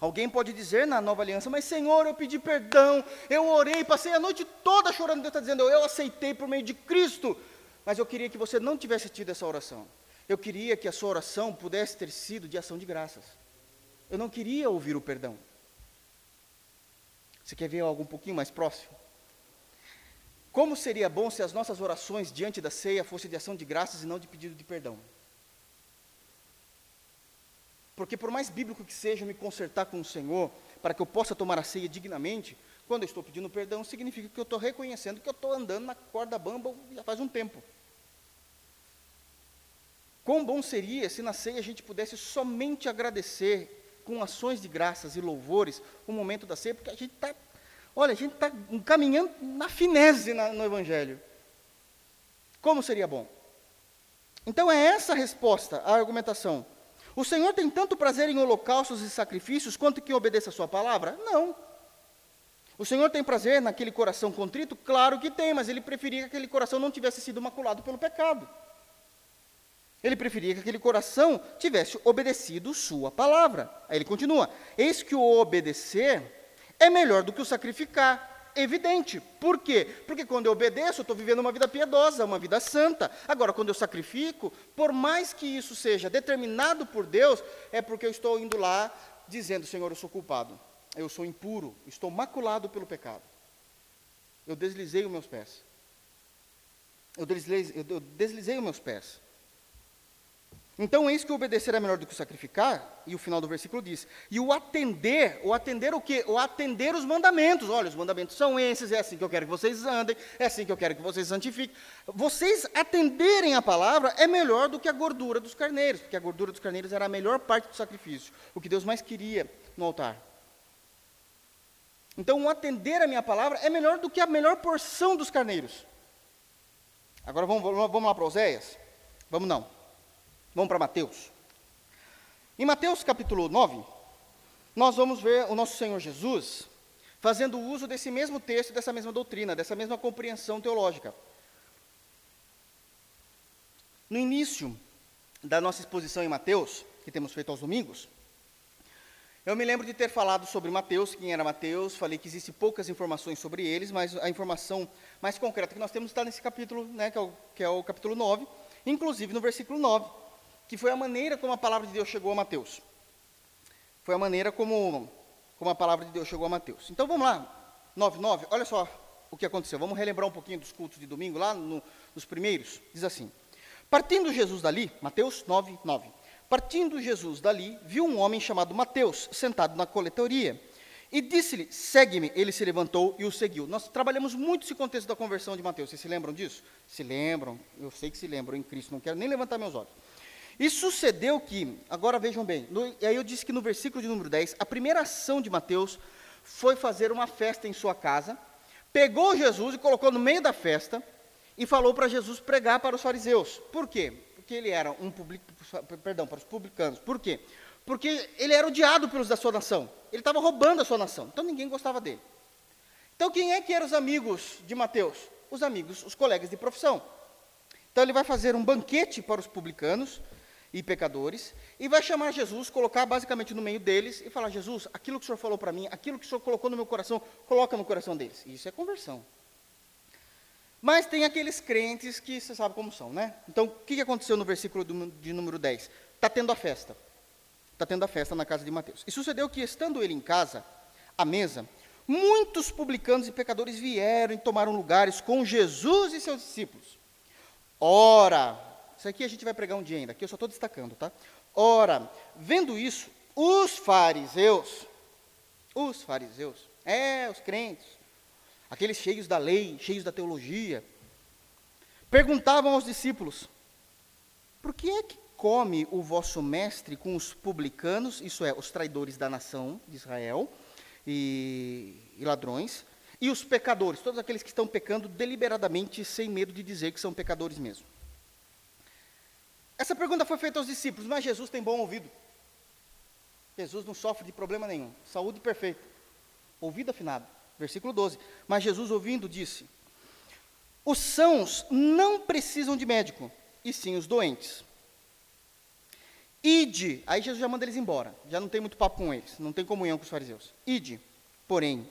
Alguém pode dizer na nova aliança, mas Senhor, eu pedi perdão, eu orei, passei a noite toda chorando. Deus está dizendo, eu aceitei por meio de Cristo, mas eu queria que você não tivesse tido essa oração. Eu queria que a sua oração pudesse ter sido de ação de graças. Eu não queria ouvir o perdão. Você quer ver algo um pouquinho mais próximo? Como seria bom se as nossas orações diante da ceia fossem de ação de graças e não de pedido de perdão? Porque por mais bíblico que seja me consertar com o Senhor, para que eu possa tomar a ceia dignamente, quando eu estou pedindo perdão, significa que eu estou reconhecendo que eu estou andando na corda bamba já faz um tempo. Quão bom seria se na ceia a gente pudesse somente agradecer com ações de graças e louvores o momento da ceia, porque a gente está, olha, a gente está caminhando na finese na, no Evangelho. Como seria bom? Então é essa a resposta à argumentação. O Senhor tem tanto prazer em holocaustos e sacrifícios quanto que obedeça a sua palavra? Não. O Senhor tem prazer naquele coração contrito? Claro que tem, mas ele preferia que aquele coração não tivesse sido maculado pelo pecado. Ele preferia que aquele coração tivesse obedecido sua palavra. Aí ele continua: Eis que o obedecer é melhor do que o sacrificar, evidente. Por quê? Porque quando eu obedeço, eu estou vivendo uma vida piedosa, uma vida santa. Agora, quando eu sacrifico, por mais que isso seja determinado por Deus, é porque eu estou indo lá dizendo: Senhor, eu sou culpado, eu sou impuro, estou maculado pelo pecado. Eu deslizei os meus pés. Eu deslizei, eu deslizei os meus pés. Então, eis que obedecer é melhor do que sacrificar, e o final do versículo diz, e o atender, o atender o quê? O atender os mandamentos. Olha, os mandamentos são esses, é assim que eu quero que vocês andem, é assim que eu quero que vocês santifiquem. Vocês atenderem a palavra é melhor do que a gordura dos carneiros, porque a gordura dos carneiros era a melhor parte do sacrifício, o que Deus mais queria no altar. Então, o atender a minha palavra é melhor do que a melhor porção dos carneiros. Agora vamos, vamos lá para Oséias? Vamos não. Vamos para Mateus. Em Mateus capítulo 9, nós vamos ver o nosso Senhor Jesus fazendo uso desse mesmo texto, dessa mesma doutrina, dessa mesma compreensão teológica. No início da nossa exposição em Mateus, que temos feito aos domingos, eu me lembro de ter falado sobre Mateus, quem era Mateus, falei que existem poucas informações sobre eles, mas a informação mais concreta que nós temos está nesse capítulo, né, que, é o, que é o capítulo 9, inclusive no versículo 9 que foi a maneira como a palavra de Deus chegou a Mateus. Foi a maneira como, como a palavra de Deus chegou a Mateus. Então vamos lá, 9, 9, olha só o que aconteceu. Vamos relembrar um pouquinho dos cultos de domingo, lá no, nos primeiros. Diz assim: Partindo Jesus dali, Mateus 9, 9. Partindo Jesus dali, viu um homem chamado Mateus, sentado na coletoria. E disse-lhe: Segue-me. Ele se levantou e o seguiu. Nós trabalhamos muito esse contexto da conversão de Mateus. Vocês se lembram disso? Se lembram? Eu sei que se lembram em Cristo. Não quero nem levantar meus olhos. E sucedeu que, agora vejam bem, no, e aí eu disse que no versículo de número 10, a primeira ação de Mateus foi fazer uma festa em sua casa, pegou Jesus e colocou no meio da festa e falou para Jesus pregar para os fariseus. Por quê? Porque ele era um public, perdão, para os publicanos. Por quê? Porque ele era odiado pelos da sua nação. Ele estava roubando a sua nação. Então ninguém gostava dele. Então quem é que eram os amigos de Mateus? Os amigos, os colegas de profissão. Então ele vai fazer um banquete para os publicanos e pecadores, e vai chamar Jesus, colocar basicamente no meio deles e falar: Jesus, aquilo que o Senhor falou para mim, aquilo que o Senhor colocou no meu coração, coloca no coração deles. Isso é conversão. Mas tem aqueles crentes que você sabe como são, né? Então, o que aconteceu no versículo de número 10? Está tendo a festa. Está tendo a festa na casa de Mateus. E sucedeu que, estando ele em casa, à mesa, muitos publicanos e pecadores vieram e tomaram lugares com Jesus e seus discípulos. Ora, isso aqui a gente vai pregar um dia ainda, aqui eu só estou destacando, tá? Ora, vendo isso, os fariseus, os fariseus, é, os crentes, aqueles cheios da lei, cheios da teologia, perguntavam aos discípulos: por que é que come o vosso mestre com os publicanos, isso é, os traidores da nação de Israel e, e ladrões, e os pecadores, todos aqueles que estão pecando deliberadamente, sem medo de dizer que são pecadores mesmo? Essa pergunta foi feita aos discípulos, mas Jesus tem bom ouvido. Jesus não sofre de problema nenhum, saúde perfeita, ouvido afinado. Versículo 12. Mas Jesus, ouvindo, disse: Os sãos não precisam de médico, e sim os doentes. Ide, aí Jesus já manda eles embora, já não tem muito papo com eles, não tem comunhão com os fariseus. Ide, porém,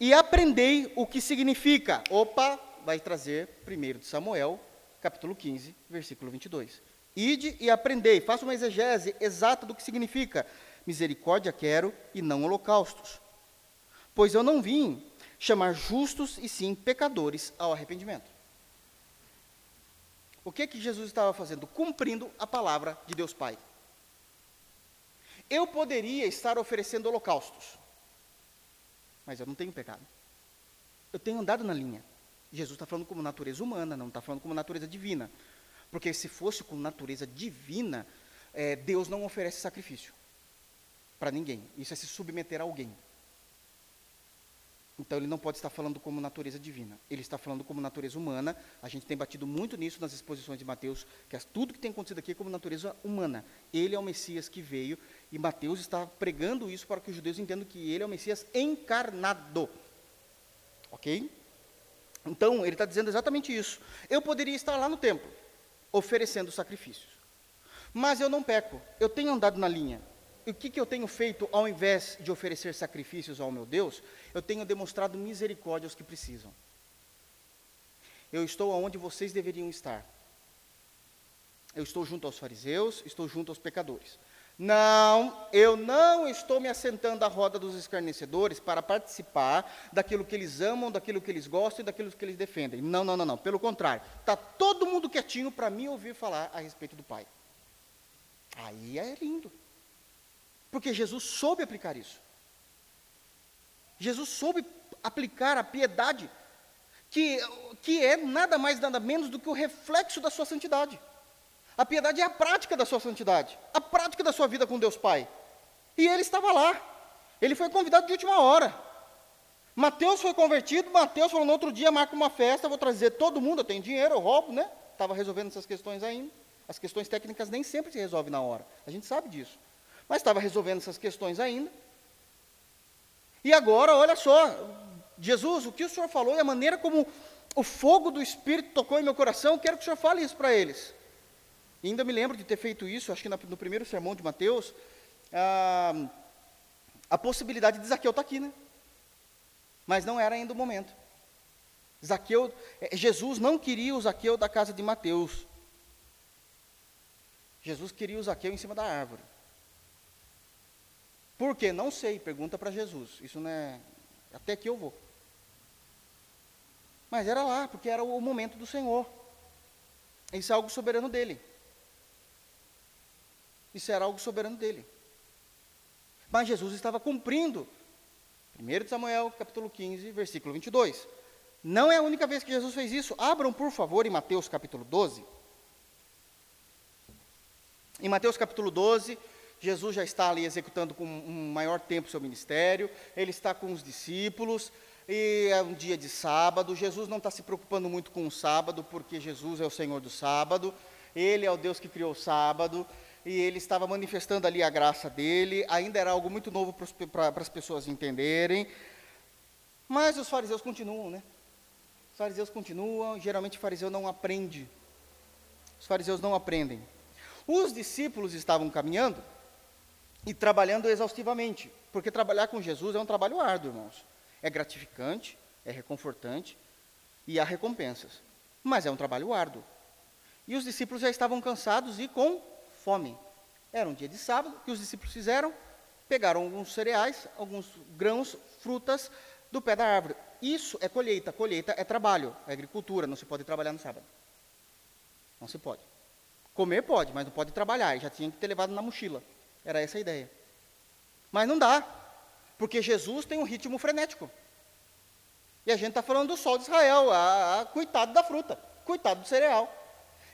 e aprendei o que significa. Opa, vai trazer primeiro de Samuel, capítulo 15, versículo 22. Ide e aprendei, faça uma exegese exata do que significa. Misericórdia quero e não holocaustos. Pois eu não vim chamar justos e sim pecadores ao arrependimento. O que que Jesus estava fazendo? Cumprindo a palavra de Deus Pai. Eu poderia estar oferecendo holocaustos, mas eu não tenho pecado. Eu tenho andado na linha. Jesus está falando como natureza humana, não está falando como natureza divina. Porque se fosse com natureza divina, é, Deus não oferece sacrifício para ninguém. Isso é se submeter a alguém. Então ele não pode estar falando como natureza divina. Ele está falando como natureza humana. A gente tem batido muito nisso nas exposições de Mateus, que é tudo que tem acontecido aqui é como natureza humana. Ele é o Messias que veio e Mateus está pregando isso para que os judeus entendam que ele é o Messias encarnado. Ok? Então ele está dizendo exatamente isso. Eu poderia estar lá no templo, oferecendo sacrifícios. Mas eu não peco. Eu tenho andado na linha o que, que eu tenho feito ao invés de oferecer sacrifícios ao meu Deus? Eu tenho demonstrado misericórdia aos que precisam. Eu estou onde vocês deveriam estar. Eu estou junto aos fariseus, estou junto aos pecadores. Não, eu não estou me assentando à roda dos escarnecedores para participar daquilo que eles amam, daquilo que eles gostam e daquilo que eles defendem. Não, não, não, não. Pelo contrário, está todo mundo quietinho para me ouvir falar a respeito do Pai. Aí é lindo. Porque Jesus soube aplicar isso. Jesus soube aplicar a piedade, que, que é nada mais, nada menos do que o reflexo da sua santidade. A piedade é a prática da sua santidade, a prática da sua vida com Deus Pai. E ele estava lá. Ele foi convidado de última hora. Mateus foi convertido, Mateus falou no outro dia, marca uma festa, vou trazer todo mundo, eu tenho dinheiro, eu roubo, né? Estava resolvendo essas questões ainda. As questões técnicas nem sempre se resolvem na hora. A gente sabe disso mas estava resolvendo essas questões ainda. E agora, olha só, Jesus, o que o Senhor falou e a maneira como o fogo do Espírito tocou em meu coração, quero que o Senhor fale isso para eles. E ainda me lembro de ter feito isso, acho que no primeiro sermão de Mateus, a, a possibilidade de Zaqueu estar tá aqui, né? Mas não era ainda o momento. Zaqueu, é, Jesus não queria o Zaqueu da casa de Mateus. Jesus queria o Zaqueu em cima da árvore. Por quê? Não sei, pergunta para Jesus. Isso não é. Até que eu vou. Mas era lá, porque era o momento do Senhor. Isso é algo soberano dele. Isso era algo soberano dele. Mas Jesus estava cumprindo. 1 Samuel, capítulo 15, versículo 22. Não é a única vez que Jesus fez isso. Abram, por favor, em Mateus capítulo 12. Em Mateus capítulo 12, Jesus já está ali executando com um maior tempo seu ministério, ele está com os discípulos, e é um dia de sábado. Jesus não está se preocupando muito com o sábado, porque Jesus é o Senhor do sábado, ele é o Deus que criou o sábado, e ele estava manifestando ali a graça dele, ainda era algo muito novo para as pessoas entenderem. Mas os fariseus continuam, né? Os fariseus continuam, geralmente o fariseu não aprende. Os fariseus não aprendem. Os discípulos estavam caminhando, e trabalhando exaustivamente, porque trabalhar com Jesus é um trabalho árduo, irmãos. É gratificante, é reconfortante e há recompensas, mas é um trabalho árduo. E os discípulos já estavam cansados e com fome. Era um dia de sábado, o que os discípulos fizeram? Pegaram alguns cereais, alguns grãos, frutas do pé da árvore. Isso é colheita, colheita é trabalho, é agricultura, não se pode trabalhar no sábado. Não se pode. Comer pode, mas não pode trabalhar, já tinha que ter levado na mochila. Era essa a ideia. Mas não dá, porque Jesus tem um ritmo frenético. E a gente está falando do sol de Israel, a, a, coitado da fruta, coitado do cereal.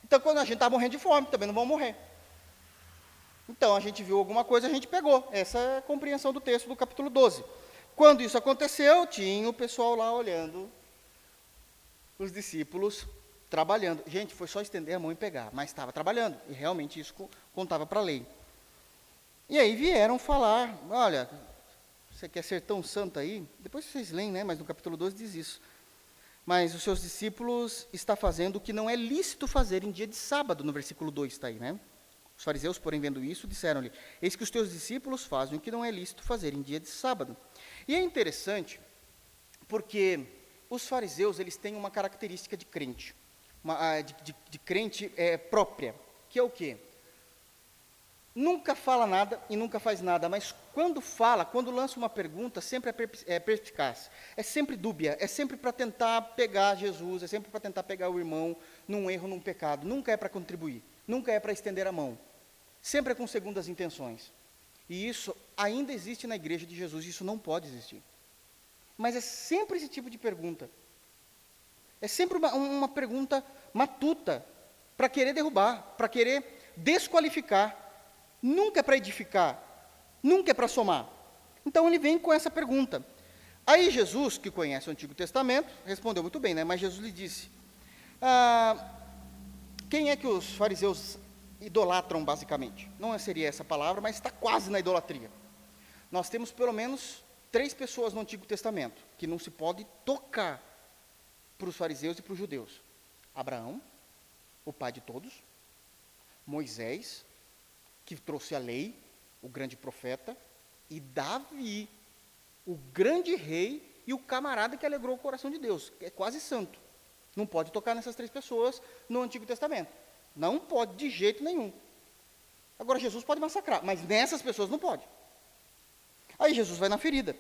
Então, quando a gente está morrendo de fome, também não vão morrer. Então, a gente viu alguma coisa, a gente pegou. Essa é a compreensão do texto do capítulo 12. Quando isso aconteceu, tinha o pessoal lá olhando, os discípulos trabalhando. Gente, foi só estender a mão e pegar, mas estava trabalhando. E realmente isso contava para a lei. E aí vieram falar, olha, você quer ser tão santo aí? Depois vocês leem, né? Mas no capítulo 12 diz isso. mas os seus discípulos está fazendo o que não é lícito fazer em dia de sábado, no versículo 2 está aí, né? Os fariseus, porém, vendo isso, disseram-lhe: Eis que os teus discípulos fazem o que não é lícito fazer em dia de sábado. E é interessante, porque os fariseus eles têm uma característica de crente, uma, ah, de, de, de crente é, própria, que é o quê? Nunca fala nada e nunca faz nada, mas quando fala, quando lança uma pergunta, sempre é perspicaz, é sempre dúbia, é sempre para tentar pegar Jesus, é sempre para tentar pegar o irmão num erro, num pecado, nunca é para contribuir, nunca é para estender a mão, sempre é com segundas intenções. E isso ainda existe na igreja de Jesus, isso não pode existir. Mas é sempre esse tipo de pergunta. É sempre uma, uma pergunta matuta, para querer derrubar, para querer desqualificar. Nunca é para edificar, nunca é para somar. Então ele vem com essa pergunta. Aí Jesus, que conhece o Antigo Testamento, respondeu muito bem, né? Mas Jesus lhe disse: ah, quem é que os fariseus idolatram basicamente? Não seria essa palavra, mas está quase na idolatria. Nós temos pelo menos três pessoas no Antigo Testamento que não se pode tocar para os fariseus e para os judeus: Abraão, o pai de todos, Moisés, que trouxe a lei, o grande profeta, e Davi, o grande rei e o camarada que alegrou o coração de Deus, que é quase santo. Não pode tocar nessas três pessoas no Antigo Testamento. Não pode de jeito nenhum. Agora Jesus pode massacrar, mas nessas pessoas não pode. Aí Jesus vai na ferida.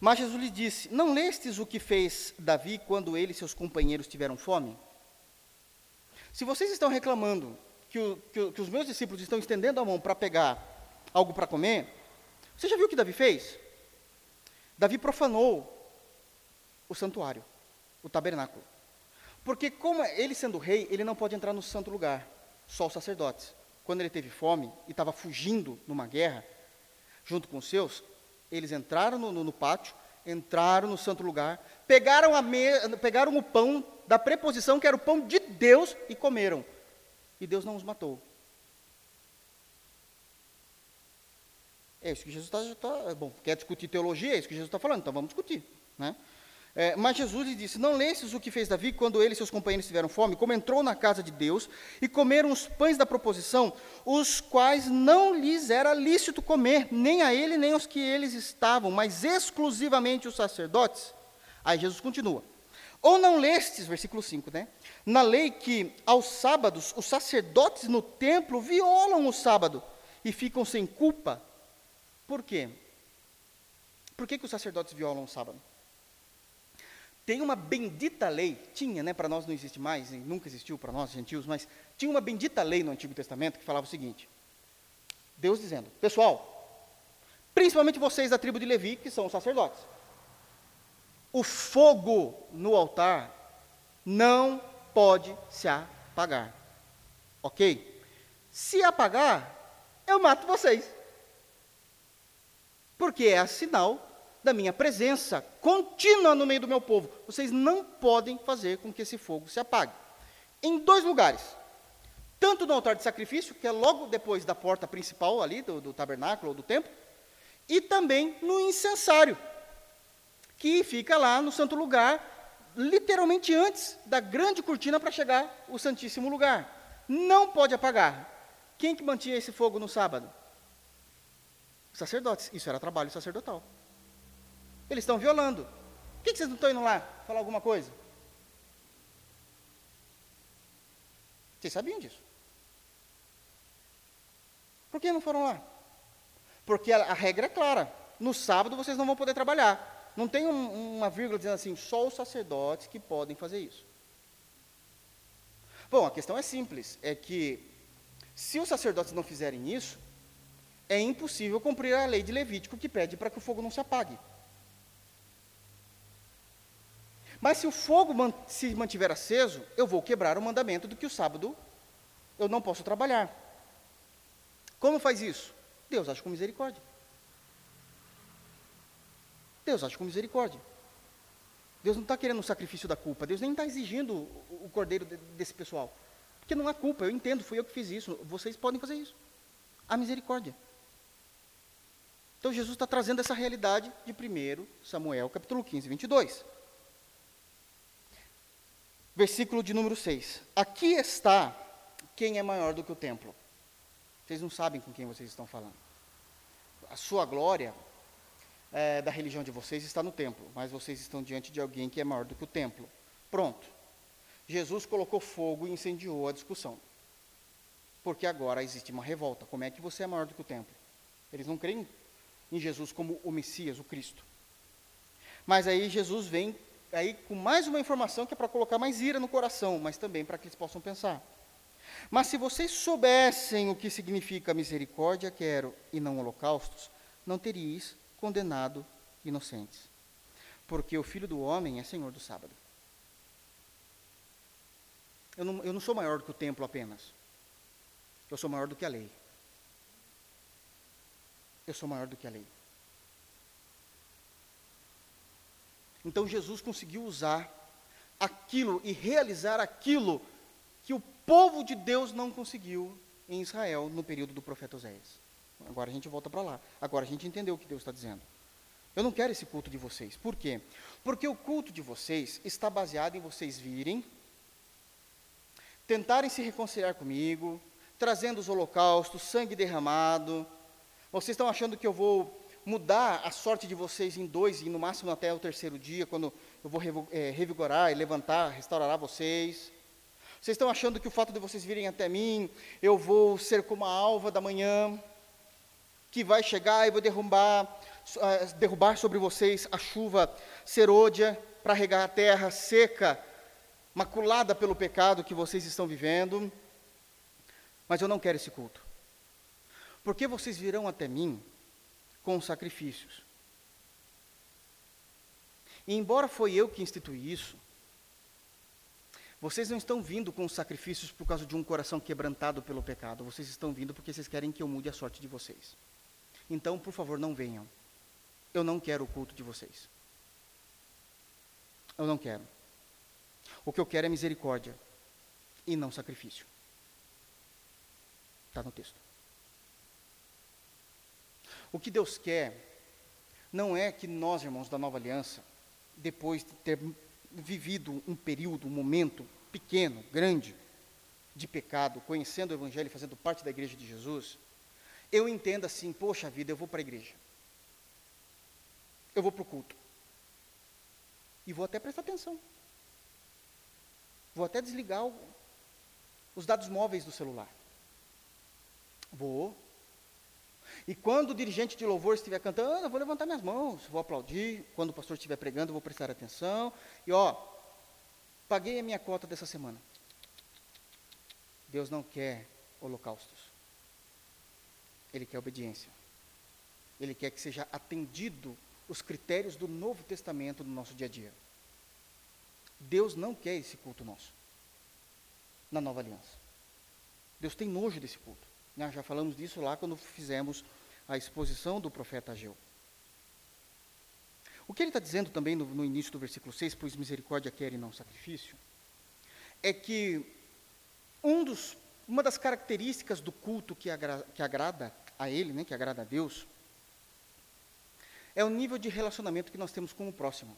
Mas Jesus lhe disse: Não lestes o que fez Davi quando ele e seus companheiros tiveram fome? Se vocês estão reclamando que, o, que, que os meus discípulos estão estendendo a mão para pegar algo para comer, você já viu o que Davi fez? Davi profanou o santuário, o tabernáculo. Porque, como ele sendo rei, ele não pode entrar no santo lugar, só os sacerdotes. Quando ele teve fome e estava fugindo numa guerra, junto com os seus, eles entraram no, no, no pátio, entraram no santo lugar, pegaram, me, pegaram o pão da preposição, que era o pão de Deus, e comeram e Deus não os matou. É isso que Jesus está. Tá, bom, quer discutir teologia? É isso que Jesus está falando, então vamos discutir. Né? É, mas Jesus lhe disse: Não lesses o que fez Davi quando ele e seus companheiros tiveram fome, como entrou na casa de Deus e comeram os pães da proposição, os quais não lhes era lícito comer, nem a ele nem aos que eles estavam, mas exclusivamente os sacerdotes? Aí Jesus continua. Ou não lestes, versículo 5, né? Na lei que aos sábados os sacerdotes no templo violam o sábado e ficam sem culpa. Por quê? Por que, que os sacerdotes violam o sábado? Tem uma bendita lei, tinha, né? Para nós não existe mais, nunca existiu para nós, gentios, mas tinha uma bendita lei no Antigo Testamento que falava o seguinte: Deus dizendo, pessoal, principalmente vocês da tribo de Levi, que são os sacerdotes, o fogo no altar não pode se apagar. Ok? Se apagar, eu mato vocês. Porque é sinal da minha presença contínua no meio do meu povo. Vocês não podem fazer com que esse fogo se apague. Em dois lugares. Tanto no altar de sacrifício, que é logo depois da porta principal ali do, do tabernáculo ou do templo, e também no incensário, que fica lá no santo lugar, literalmente antes da grande cortina para chegar o santíssimo lugar. Não pode apagar. Quem que mantinha esse fogo no sábado? Sacerdotes. Isso era trabalho sacerdotal. Eles estão violando. Por que, que vocês não estão indo lá falar alguma coisa? Vocês sabiam disso? Por que não foram lá? Porque a, a regra é clara. No sábado vocês não vão poder trabalhar. Não tem um, uma vírgula dizendo assim, só os sacerdotes que podem fazer isso. Bom, a questão é simples, é que se os sacerdotes não fizerem isso, é impossível cumprir a lei de Levítico que pede para que o fogo não se apague. Mas se o fogo se mantiver aceso, eu vou quebrar o mandamento do que o sábado eu não posso trabalhar. Como faz isso? Deus age com misericórdia. Deus age com misericórdia. Deus não está querendo o sacrifício da culpa. Deus nem está exigindo o, o cordeiro de, desse pessoal. Porque não há culpa. Eu entendo, fui eu que fiz isso. Vocês podem fazer isso. A misericórdia. Então Jesus está trazendo essa realidade de 1 Samuel, capítulo 15, 22. Versículo de número 6. Aqui está quem é maior do que o templo. Vocês não sabem com quem vocês estão falando. A sua glória é, da religião de vocês está no templo, mas vocês estão diante de alguém que é maior do que o templo. Pronto. Jesus colocou fogo e incendiou a discussão. Porque agora existe uma revolta. Como é que você é maior do que o templo? Eles não creem em Jesus como o Messias, o Cristo. Mas aí Jesus vem aí com mais uma informação que é para colocar mais ira no coração, mas também para que eles possam pensar. Mas se vocês soubessem o que significa misericórdia quero e não holocaustos, não teríeis condenado inocentes. Porque o Filho do Homem é Senhor do sábado. Eu não, eu não sou maior do que o templo apenas. Eu sou maior do que a lei. Eu sou maior do que a lei. Então Jesus conseguiu usar aquilo e realizar aquilo que o povo de Deus não conseguiu em Israel no período do profeta Oséias. Agora a gente volta para lá. Agora a gente entendeu o que Deus está dizendo. Eu não quero esse culto de vocês. Por quê? Porque o culto de vocês está baseado em vocês virem, tentarem se reconciliar comigo, trazendo os holocaustos, sangue derramado. Vocês estão achando que eu vou mudar a sorte de vocês em dois e no máximo até o terceiro dia, quando eu vou é, revigorar e levantar, restaurar vocês. Vocês estão achando que o fato de vocês virem até mim, eu vou ser como a alva da manhã, que vai chegar e vou derrubar, uh, derrubar sobre vocês a chuva serôdia para regar a terra seca, maculada pelo pecado que vocês estão vivendo. Mas eu não quero esse culto. Porque vocês virão até mim com sacrifícios. E embora foi eu que instituí isso, vocês não estão vindo com sacrifícios por causa de um coração quebrantado pelo pecado. Vocês estão vindo porque vocês querem que eu mude a sorte de vocês. Então, por favor, não venham. Eu não quero o culto de vocês. Eu não quero. O que eu quero é misericórdia e não sacrifício. Está no texto. O que Deus quer não é que nós, irmãos da nova aliança, depois de ter vivido um período, um momento pequeno, grande, de pecado, conhecendo o Evangelho e fazendo parte da igreja de Jesus, eu entenda assim: poxa vida, eu vou para a igreja, eu vou para o culto, e vou até prestar atenção, vou até desligar o, os dados móveis do celular. Vou. E quando o dirigente de louvor estiver cantando, eu vou levantar minhas mãos, vou aplaudir. Quando o pastor estiver pregando, eu vou prestar atenção. E ó, paguei a minha cota dessa semana. Deus não quer holocaustos. Ele quer obediência. Ele quer que seja atendido os critérios do Novo Testamento no nosso dia a dia. Deus não quer esse culto nosso na nova aliança. Deus tem nojo desse culto. Já falamos disso lá quando fizemos a exposição do profeta Ageu. O que ele está dizendo também no, no, início do versículo 6, pois misericórdia quer e não sacrifício, é que um dos, uma das características do culto que, agra, que agrada a ele, né, que agrada a Deus, é o nível de relacionamento que nós temos com o próximo.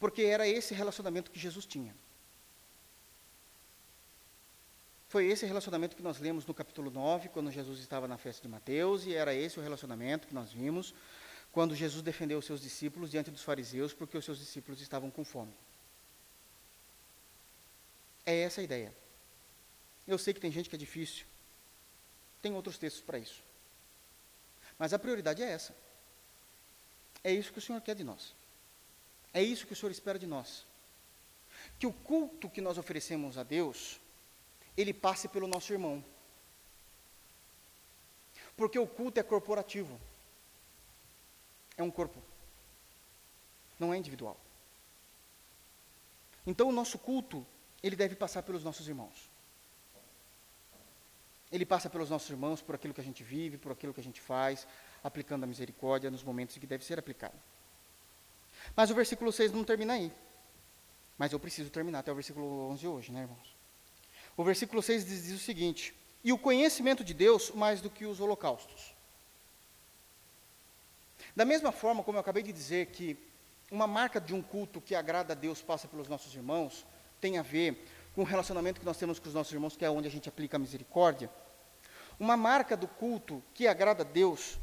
Porque era esse relacionamento que Jesus tinha. Foi esse relacionamento que nós lemos no capítulo 9, quando Jesus estava na festa de Mateus, e era esse o relacionamento que nós vimos quando Jesus defendeu os seus discípulos diante dos fariseus, porque os seus discípulos estavam com fome. É essa a ideia. Eu sei que tem gente que é difícil, tem outros textos para isso. Mas a prioridade é essa. É isso que o Senhor quer de nós. É isso que o Senhor espera de nós. Que o culto que nós oferecemos a Deus ele passe pelo nosso irmão. Porque o culto é corporativo. É um corpo. Não é individual. Então o nosso culto, ele deve passar pelos nossos irmãos. Ele passa pelos nossos irmãos, por aquilo que a gente vive, por aquilo que a gente faz, aplicando a misericórdia nos momentos em que deve ser aplicado. Mas o versículo 6 não termina aí. Mas eu preciso terminar até o versículo 11 hoje, né, irmãos? O versículo 6 diz, o seguinte: E o conhecimento de Deus mais do que os holocaustos. Da mesma forma como eu acabei de dizer que uma marca de um culto que agrada a Deus passa pelos nossos irmãos, tem a ver com o relacionamento que nós temos com os nossos irmãos, que é onde a gente aplica a misericórdia. Uma marca do culto que agrada a Deus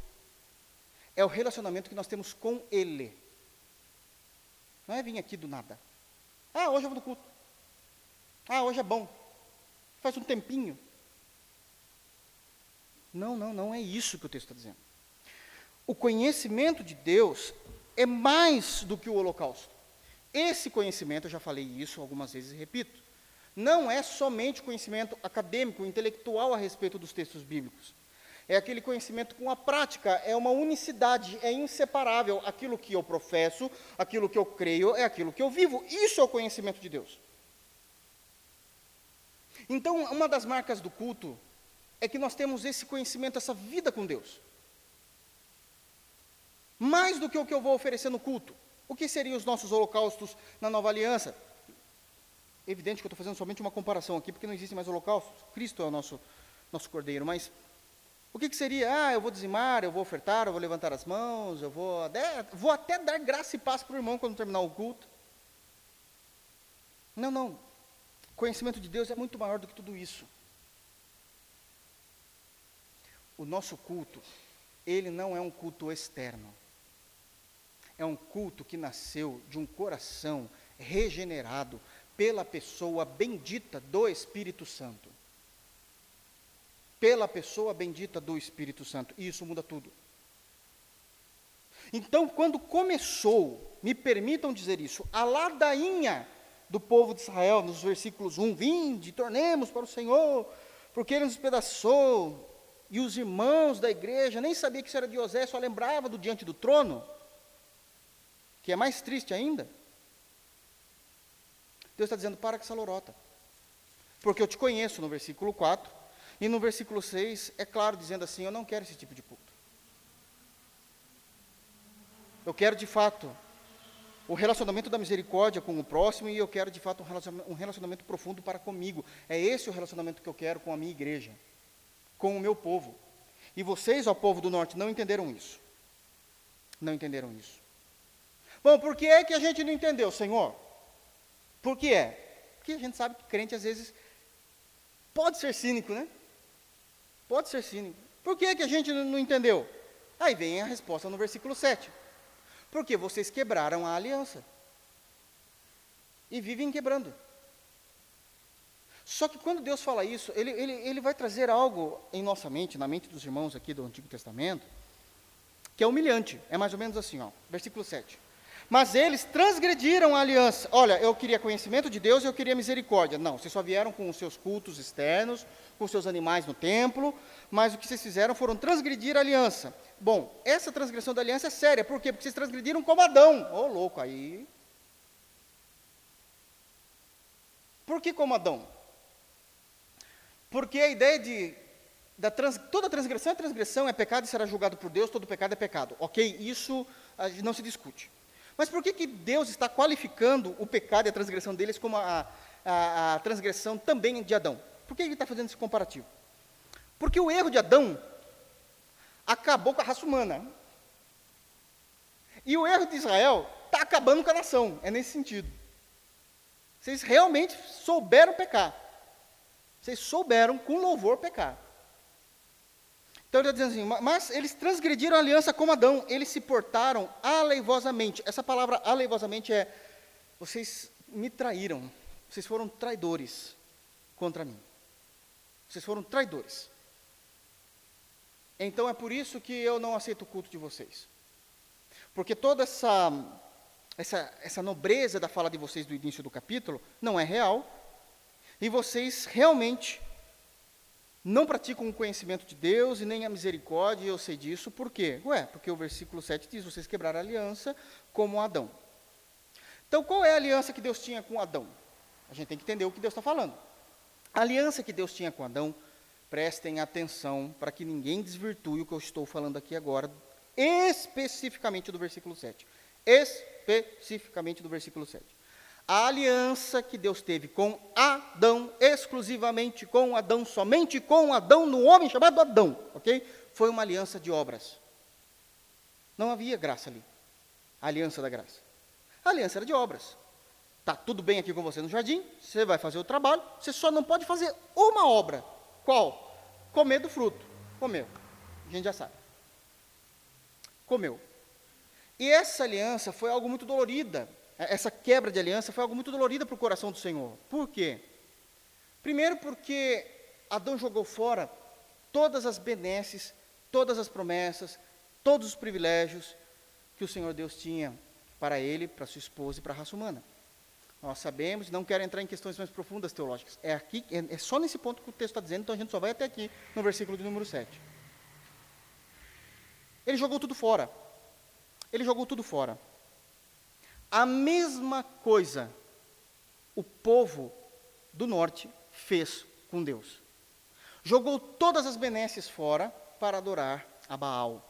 é o relacionamento que nós temos com Ele. Não é vir aqui do nada. Ah, hoje eu vou no culto. Ah, hoje é bom. Faz um tempinho. Não, não, não é isso que o texto está dizendo. O conhecimento de Deus é mais do que o holocausto. Esse conhecimento, eu já falei isso algumas vezes e repito, não é somente conhecimento acadêmico, intelectual a respeito dos textos bíblicos. É aquele conhecimento com a prática, é uma unicidade, é inseparável. Aquilo que eu professo, aquilo que eu creio, é aquilo que eu vivo. Isso é o conhecimento de Deus. Então, uma das marcas do culto é que nós temos esse conhecimento, essa vida com Deus. Mais do que o que eu vou oferecer no culto. O que seriam os nossos holocaustos na nova aliança? Evidente que eu estou fazendo somente uma comparação aqui, porque não existe mais holocaustos. Cristo é o nosso, nosso cordeiro. Mas o que, que seria? Ah, eu vou dizimar, eu vou ofertar, eu vou levantar as mãos, eu vou, vou até dar graça e paz para o irmão quando terminar o culto. Não, não. Conhecimento de Deus é muito maior do que tudo isso. O nosso culto, ele não é um culto externo. É um culto que nasceu de um coração regenerado pela pessoa bendita do Espírito Santo. Pela pessoa bendita do Espírito Santo. E isso muda tudo. Então, quando começou, me permitam dizer isso, a ladainha do povo de Israel, nos versículos 1, 20, tornemos para o Senhor, porque ele nos despedaçou, e os irmãos da igreja nem sabiam que isso era de José, só lembrava do diante do trono, que é mais triste ainda. Deus está dizendo, para com essa lorota. Porque eu te conheço no versículo 4, e no versículo 6 é claro dizendo assim: eu não quero esse tipo de culto. Eu quero de fato o relacionamento da misericórdia com o próximo e eu quero de fato um relacionamento, um relacionamento profundo para comigo. É esse o relacionamento que eu quero com a minha igreja, com o meu povo. E vocês, ó povo do norte, não entenderam isso. Não entenderam isso. Bom, por que é que a gente não entendeu, Senhor? Por que é? Porque a gente sabe que crente às vezes pode ser cínico, né? Pode ser cínico. Por que, é que a gente não entendeu? Aí vem a resposta no versículo 7. Porque vocês quebraram a aliança. E vivem quebrando. Só que quando Deus fala isso, ele, ele, ele vai trazer algo em nossa mente, na mente dos irmãos aqui do Antigo Testamento, que é humilhante. É mais ou menos assim, ó, versículo 7. Mas eles transgrediram a aliança. Olha, eu queria conhecimento de Deus e eu queria misericórdia. Não, vocês só vieram com os seus cultos externos, com os seus animais no templo, mas o que vocês fizeram foram transgredir a aliança. Bom, essa transgressão da aliança é séria, por quê? Porque vocês transgrediram como Adão. Ô, oh, louco, aí. Por que como Adão? Porque a ideia de da trans, toda transgressão é transgressão, é pecado e será julgado por Deus, todo pecado é pecado. Ok? Isso não se discute. Mas por que, que Deus está qualificando o pecado e a transgressão deles como a, a, a transgressão também de Adão? Por que ele está fazendo esse comparativo? Porque o erro de Adão acabou com a raça humana. E o erro de Israel está acabando com a nação. É nesse sentido. Vocês realmente souberam pecar. Vocês souberam com louvor pecar. Então ele está dizendo assim, mas eles transgrediram a aliança como Adão, eles se portaram aleivosamente. Essa palavra aleivosamente é, vocês me traíram, vocês foram traidores contra mim. Vocês foram traidores. Então é por isso que eu não aceito o culto de vocês. Porque toda essa, essa, essa nobreza da fala de vocês do início do capítulo não é real, e vocês realmente não praticam o conhecimento de Deus e nem a misericórdia, e eu sei disso, por quê? Ué, porque o versículo 7 diz: vocês quebraram a aliança como Adão. Então, qual é a aliança que Deus tinha com Adão? A gente tem que entender o que Deus está falando. A aliança que Deus tinha com Adão, prestem atenção para que ninguém desvirtue o que eu estou falando aqui agora, especificamente do versículo 7. Especificamente do versículo 7 a aliança que Deus teve com Adão, exclusivamente com Adão, somente com Adão, no homem chamado Adão, ok? Foi uma aliança de obras. Não havia graça ali, a aliança da graça. A aliança era de obras. Tá tudo bem aqui com você no jardim, você vai fazer o trabalho, você só não pode fazer uma obra. Qual? Comer do fruto. Comeu. A gente já sabe. Comeu. E essa aliança foi algo muito dolorida. Essa quebra de aliança foi algo muito dolorida para o coração do Senhor. Por quê? Primeiro porque Adão jogou fora todas as benesses, todas as promessas, todos os privilégios que o Senhor Deus tinha para ele, para sua esposa e para a raça humana. Nós sabemos, não quero entrar em questões mais profundas teológicas. É aqui, é, é só nesse ponto que o texto está dizendo, então a gente só vai até aqui, no versículo de número 7. Ele jogou tudo fora. Ele jogou tudo fora. A mesma coisa o povo do norte fez com Deus. Jogou todas as benesses fora para adorar a Baal,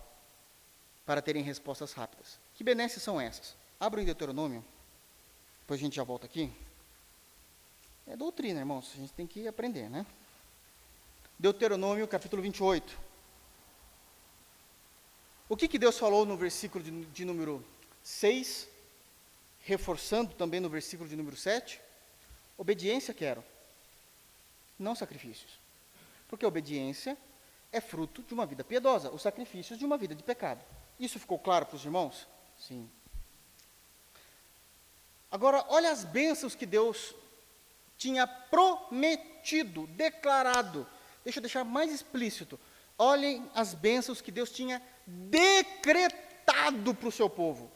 para terem respostas rápidas. Que benesses são essas? Abra em Deuteronômio, depois a gente já volta aqui. É doutrina, irmãos, a gente tem que aprender, né? Deuteronômio, capítulo 28. O que, que Deus falou no versículo de, de número 6, reforçando também no versículo de número 7? Obediência quero, não sacrifícios. Porque a obediência é fruto de uma vida piedosa, os sacrifícios de uma vida de pecado. Isso ficou claro para os irmãos? Sim. Agora, olha as bênçãos que Deus tinha prometido, declarado. Deixa eu deixar mais explícito. Olhem as bênçãos que Deus tinha decretado para o seu povo.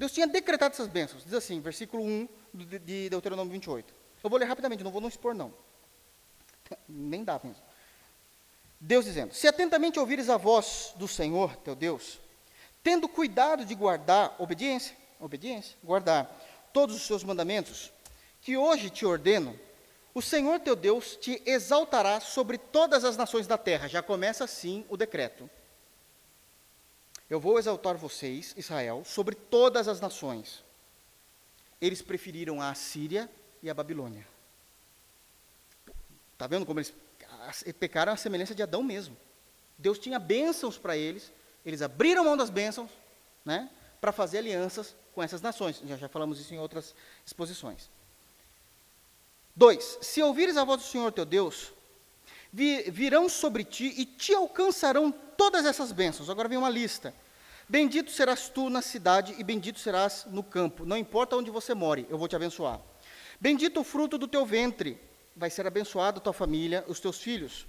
Deus tinha decretado essas bênçãos. Diz assim, versículo 1 de Deuteronômio 28. Eu vou ler rapidamente, não vou não expor não. Nem dá mesmo. Deus dizendo: Se atentamente ouvires a voz do Senhor, teu Deus, tendo cuidado de guardar obediência, obediência, guardar todos os seus mandamentos, que hoje te ordeno, o Senhor teu Deus te exaltará sobre todas as nações da terra. Já começa assim o decreto. Eu vou exaltar vocês, Israel, sobre todas as nações. Eles preferiram a Assíria e a Babilônia. Está vendo como eles pecaram a semelhança de Adão mesmo? Deus tinha bênçãos para eles, eles abriram mão das bênçãos, né, para fazer alianças com essas nações. Já, já falamos isso em outras exposições. 2. Se ouvires a voz do Senhor teu Deus, virão sobre ti e te alcançarão todas essas bênçãos. Agora vem uma lista. Bendito serás tu na cidade e bendito serás no campo. Não importa onde você more, eu vou te abençoar. Bendito o fruto do teu ventre, vai ser abençoado a tua família, os teus filhos.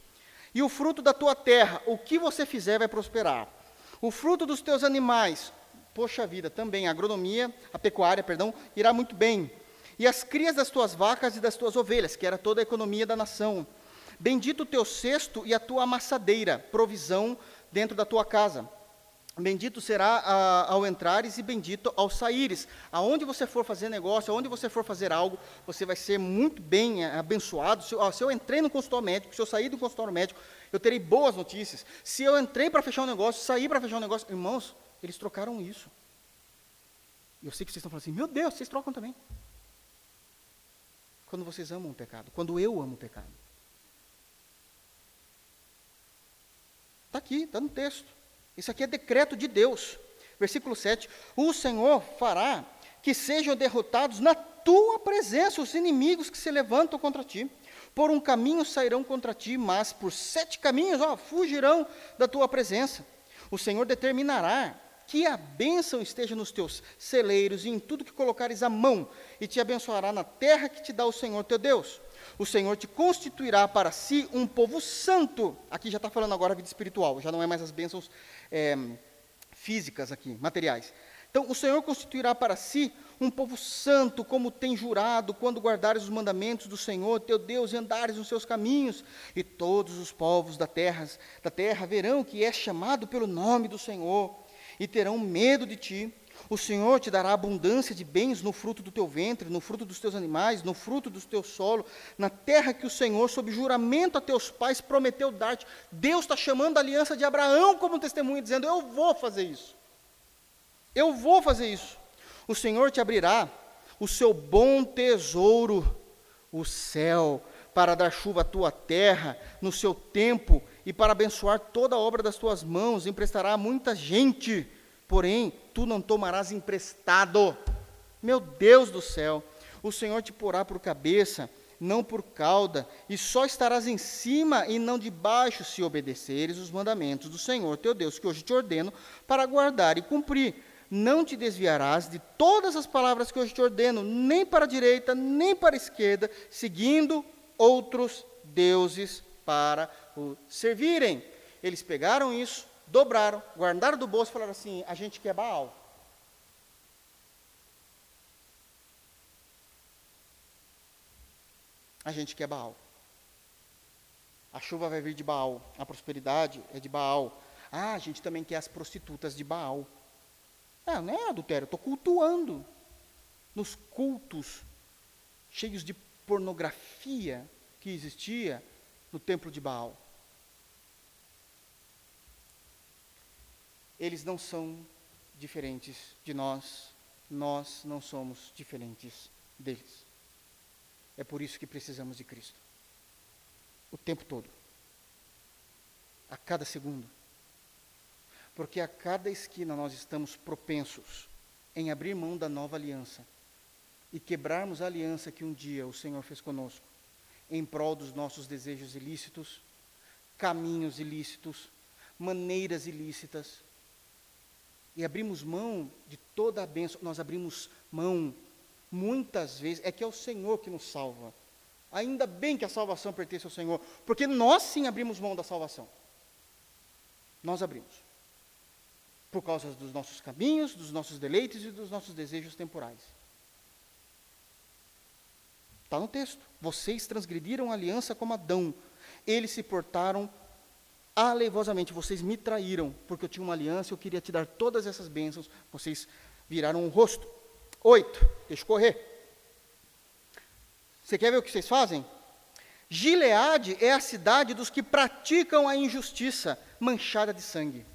E o fruto da tua terra, o que você fizer vai prosperar. O fruto dos teus animais, poxa vida, também a agronomia, a pecuária, perdão, irá muito bem. E as crias das tuas vacas e das tuas ovelhas, que era toda a economia da nação. Bendito o teu cesto e a tua amassadeira, provisão dentro da tua casa. Bendito será a, ao entrares e bendito ao saíres. Aonde você for fazer negócio, aonde você for fazer algo, você vai ser muito bem é, abençoado. Se, ó, se eu entrei no consultório médico, se eu sair do consultório médico, eu terei boas notícias. Se eu entrei para fechar um negócio, sair para fechar um negócio, irmãos, eles trocaram isso. Eu sei que vocês estão falando assim, meu Deus, vocês trocam também. Quando vocês amam o pecado, quando eu amo o pecado. Está aqui, está no texto. Isso aqui é decreto de Deus. Versículo 7: O Senhor fará que sejam derrotados na tua presença os inimigos que se levantam contra ti. Por um caminho sairão contra ti, mas por sete caminhos ó, fugirão da tua presença. O Senhor determinará que a bênção esteja nos teus celeiros e em tudo que colocares a mão, e te abençoará na terra que te dá o Senhor teu Deus. O Senhor te constituirá para si um povo santo. Aqui já está falando agora a vida espiritual, já não é mais as bênçãos é, físicas aqui, materiais. Então, o Senhor constituirá para si um povo santo, como tem jurado, quando guardares os mandamentos do Senhor, teu Deus, e andares nos seus caminhos, e todos os povos da terra, da terra verão que é chamado pelo nome do Senhor, e terão medo de ti. O Senhor te dará abundância de bens no fruto do teu ventre, no fruto dos teus animais, no fruto do teu solo, na terra que o Senhor, sob juramento a teus pais, prometeu dar-te. Deus está chamando a aliança de Abraão como testemunha, dizendo: Eu vou fazer isso. Eu vou fazer isso. O Senhor te abrirá o seu bom tesouro, o céu, para dar chuva à tua terra no seu tempo e para abençoar toda a obra das tuas mãos, emprestará a muita gente, porém tu não tomarás emprestado. Meu Deus do céu, o Senhor te porá por cabeça, não por cauda, e só estarás em cima e não debaixo, se obedeceres os mandamentos do Senhor teu Deus, que hoje te ordeno, para guardar e cumprir. Não te desviarás de todas as palavras que hoje te ordeno, nem para a direita, nem para a esquerda, seguindo outros deuses para o servirem. Eles pegaram isso, dobraram, guardaram do bolso e falaram assim: a gente quer Baal. A gente quer Baal. A chuva vai vir de Baal, a prosperidade é de Baal. Ah, a gente também quer as prostitutas de Baal. Ah, não é adultério, estou cultuando. Nos cultos cheios de pornografia que existia no templo de Baal. Eles não são diferentes de nós, nós não somos diferentes deles. É por isso que precisamos de Cristo. O tempo todo. A cada segundo. Porque a cada esquina nós estamos propensos em abrir mão da nova aliança e quebrarmos a aliança que um dia o Senhor fez conosco, em prol dos nossos desejos ilícitos, caminhos ilícitos, maneiras ilícitas. E abrimos mão de toda a bênção, nós abrimos mão muitas vezes, é que é o Senhor que nos salva. Ainda bem que a salvação pertence ao Senhor, porque nós sim abrimos mão da salvação. Nós abrimos. Por causa dos nossos caminhos, dos nossos deleites e dos nossos desejos temporais. Está no texto. Vocês transgrediram a aliança como Adão. Eles se portaram alevosamente. Vocês me traíram, porque eu tinha uma aliança, eu queria te dar todas essas bênçãos. Vocês viraram o rosto. Oito, deixa correr. Você quer ver o que vocês fazem? Gileade é a cidade dos que praticam a injustiça manchada de sangue.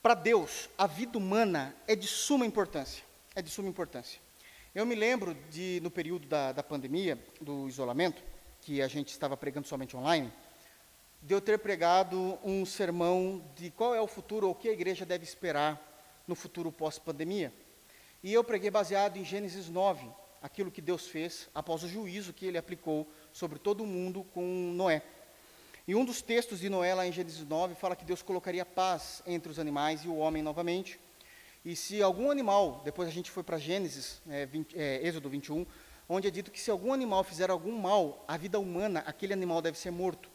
Para Deus, a vida humana é de suma importância. É de suma importância. Eu me lembro de, no período da, da pandemia, do isolamento, que a gente estava pregando somente online, de eu ter pregado um sermão de qual é o futuro ou o que a igreja deve esperar no futuro pós-pandemia. E eu preguei baseado em Gênesis 9, aquilo que Deus fez após o juízo que ele aplicou sobre todo o mundo com Noé. E um dos textos de Noé, lá em Gênesis 9, fala que Deus colocaria paz entre os animais e o homem novamente. E se algum animal, depois a gente foi para Gênesis, é, 20, é, Êxodo 21, onde é dito que se algum animal fizer algum mal à vida humana, aquele animal deve ser morto.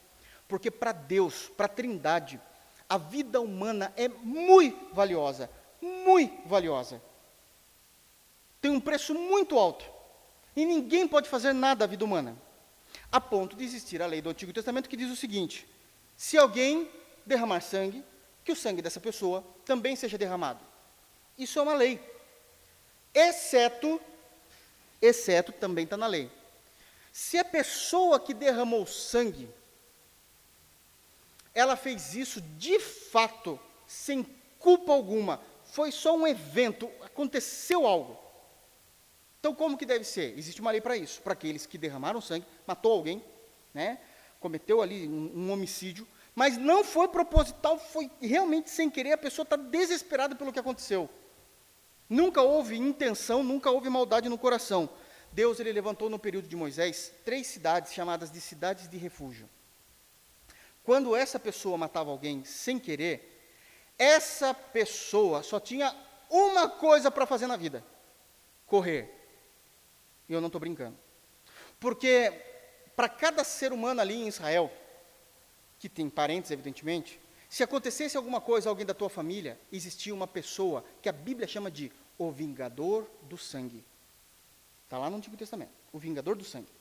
Porque para Deus, para a Trindade, a vida humana é muito valiosa, muito valiosa tem um preço muito alto. E ninguém pode fazer nada à vida humana. A ponto de existir a lei do Antigo Testamento que diz o seguinte: se alguém derramar sangue, que o sangue dessa pessoa também seja derramado. Isso é uma lei. Exceto, exceto também está na lei. Se a pessoa que derramou sangue, ela fez isso de fato, sem culpa alguma, foi só um evento, aconteceu algo. Então, como que deve ser? Existe uma lei para isso, para aqueles que derramaram sangue, matou alguém, né? cometeu ali um, um, homicídio, mas não foi proposital, foi realmente sem querer, a pessoa está desesperada pelo que aconteceu. Nunca houve intenção, nunca houve maldade no coração. Deus ele levantou no período de Moisés três cidades chamadas de cidades de refúgio. Quando essa pessoa matava alguém sem querer, essa pessoa só tinha uma coisa para fazer na vida: correr. E eu não estou brincando. Porque para cada ser humano ali em Israel, que tem parentes, evidentemente, se acontecesse alguma coisa a alguém da tua família, existia uma pessoa que a Bíblia chama de o vingador do sangue. Está lá no Antigo Testamento, o vingador do sangue.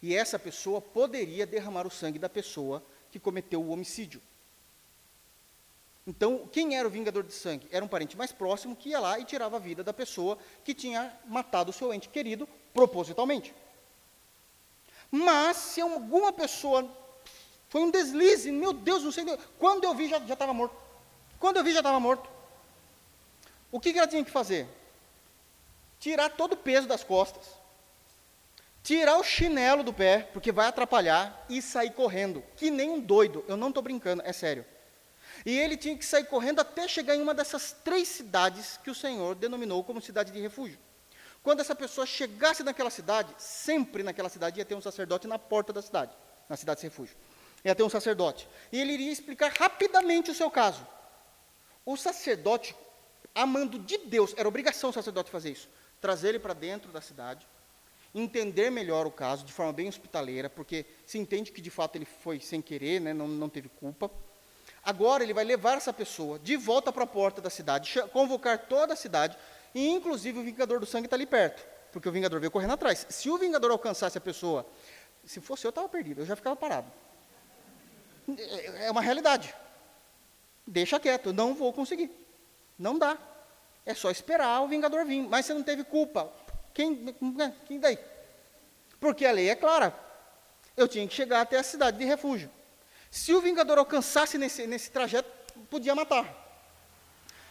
E essa pessoa poderia derramar o sangue da pessoa que cometeu o homicídio. Então, quem era o vingador de sangue? Era um parente mais próximo que ia lá e tirava a vida da pessoa que tinha matado o seu ente querido propositalmente. Mas, se alguma pessoa foi um deslize, meu Deus, não sei. Quando eu vi, já estava morto. Quando eu vi, já estava morto. O que, que ela tinha que fazer? Tirar todo o peso das costas, tirar o chinelo do pé, porque vai atrapalhar, e sair correndo, que nem um doido. Eu não estou brincando, é sério. E ele tinha que sair correndo até chegar em uma dessas três cidades que o Senhor denominou como cidade de refúgio. Quando essa pessoa chegasse naquela cidade, sempre naquela cidade ia ter um sacerdote na porta da cidade, na cidade de refúgio. Ia ter um sacerdote. E ele iria explicar rapidamente o seu caso. O sacerdote, amando de Deus, era obrigação o sacerdote fazer isso. Trazer ele para dentro da cidade, entender melhor o caso de forma bem hospitaleira, porque se entende que de fato ele foi sem querer, né, não, não teve culpa. Agora ele vai levar essa pessoa de volta para a porta da cidade, convocar toda a cidade, e inclusive o Vingador do Sangue está ali perto, porque o Vingador veio correndo atrás. Se o Vingador alcançasse a pessoa, se fosse eu, estava perdido, eu já ficava parado. É, é uma realidade. Deixa quieto, não vou conseguir. Não dá. É só esperar o Vingador vir. Mas você não teve culpa. Quem, quem daí? Porque a lei é clara. Eu tinha que chegar até a cidade de refúgio. Se o Vingador alcançasse nesse, nesse trajeto, podia matar.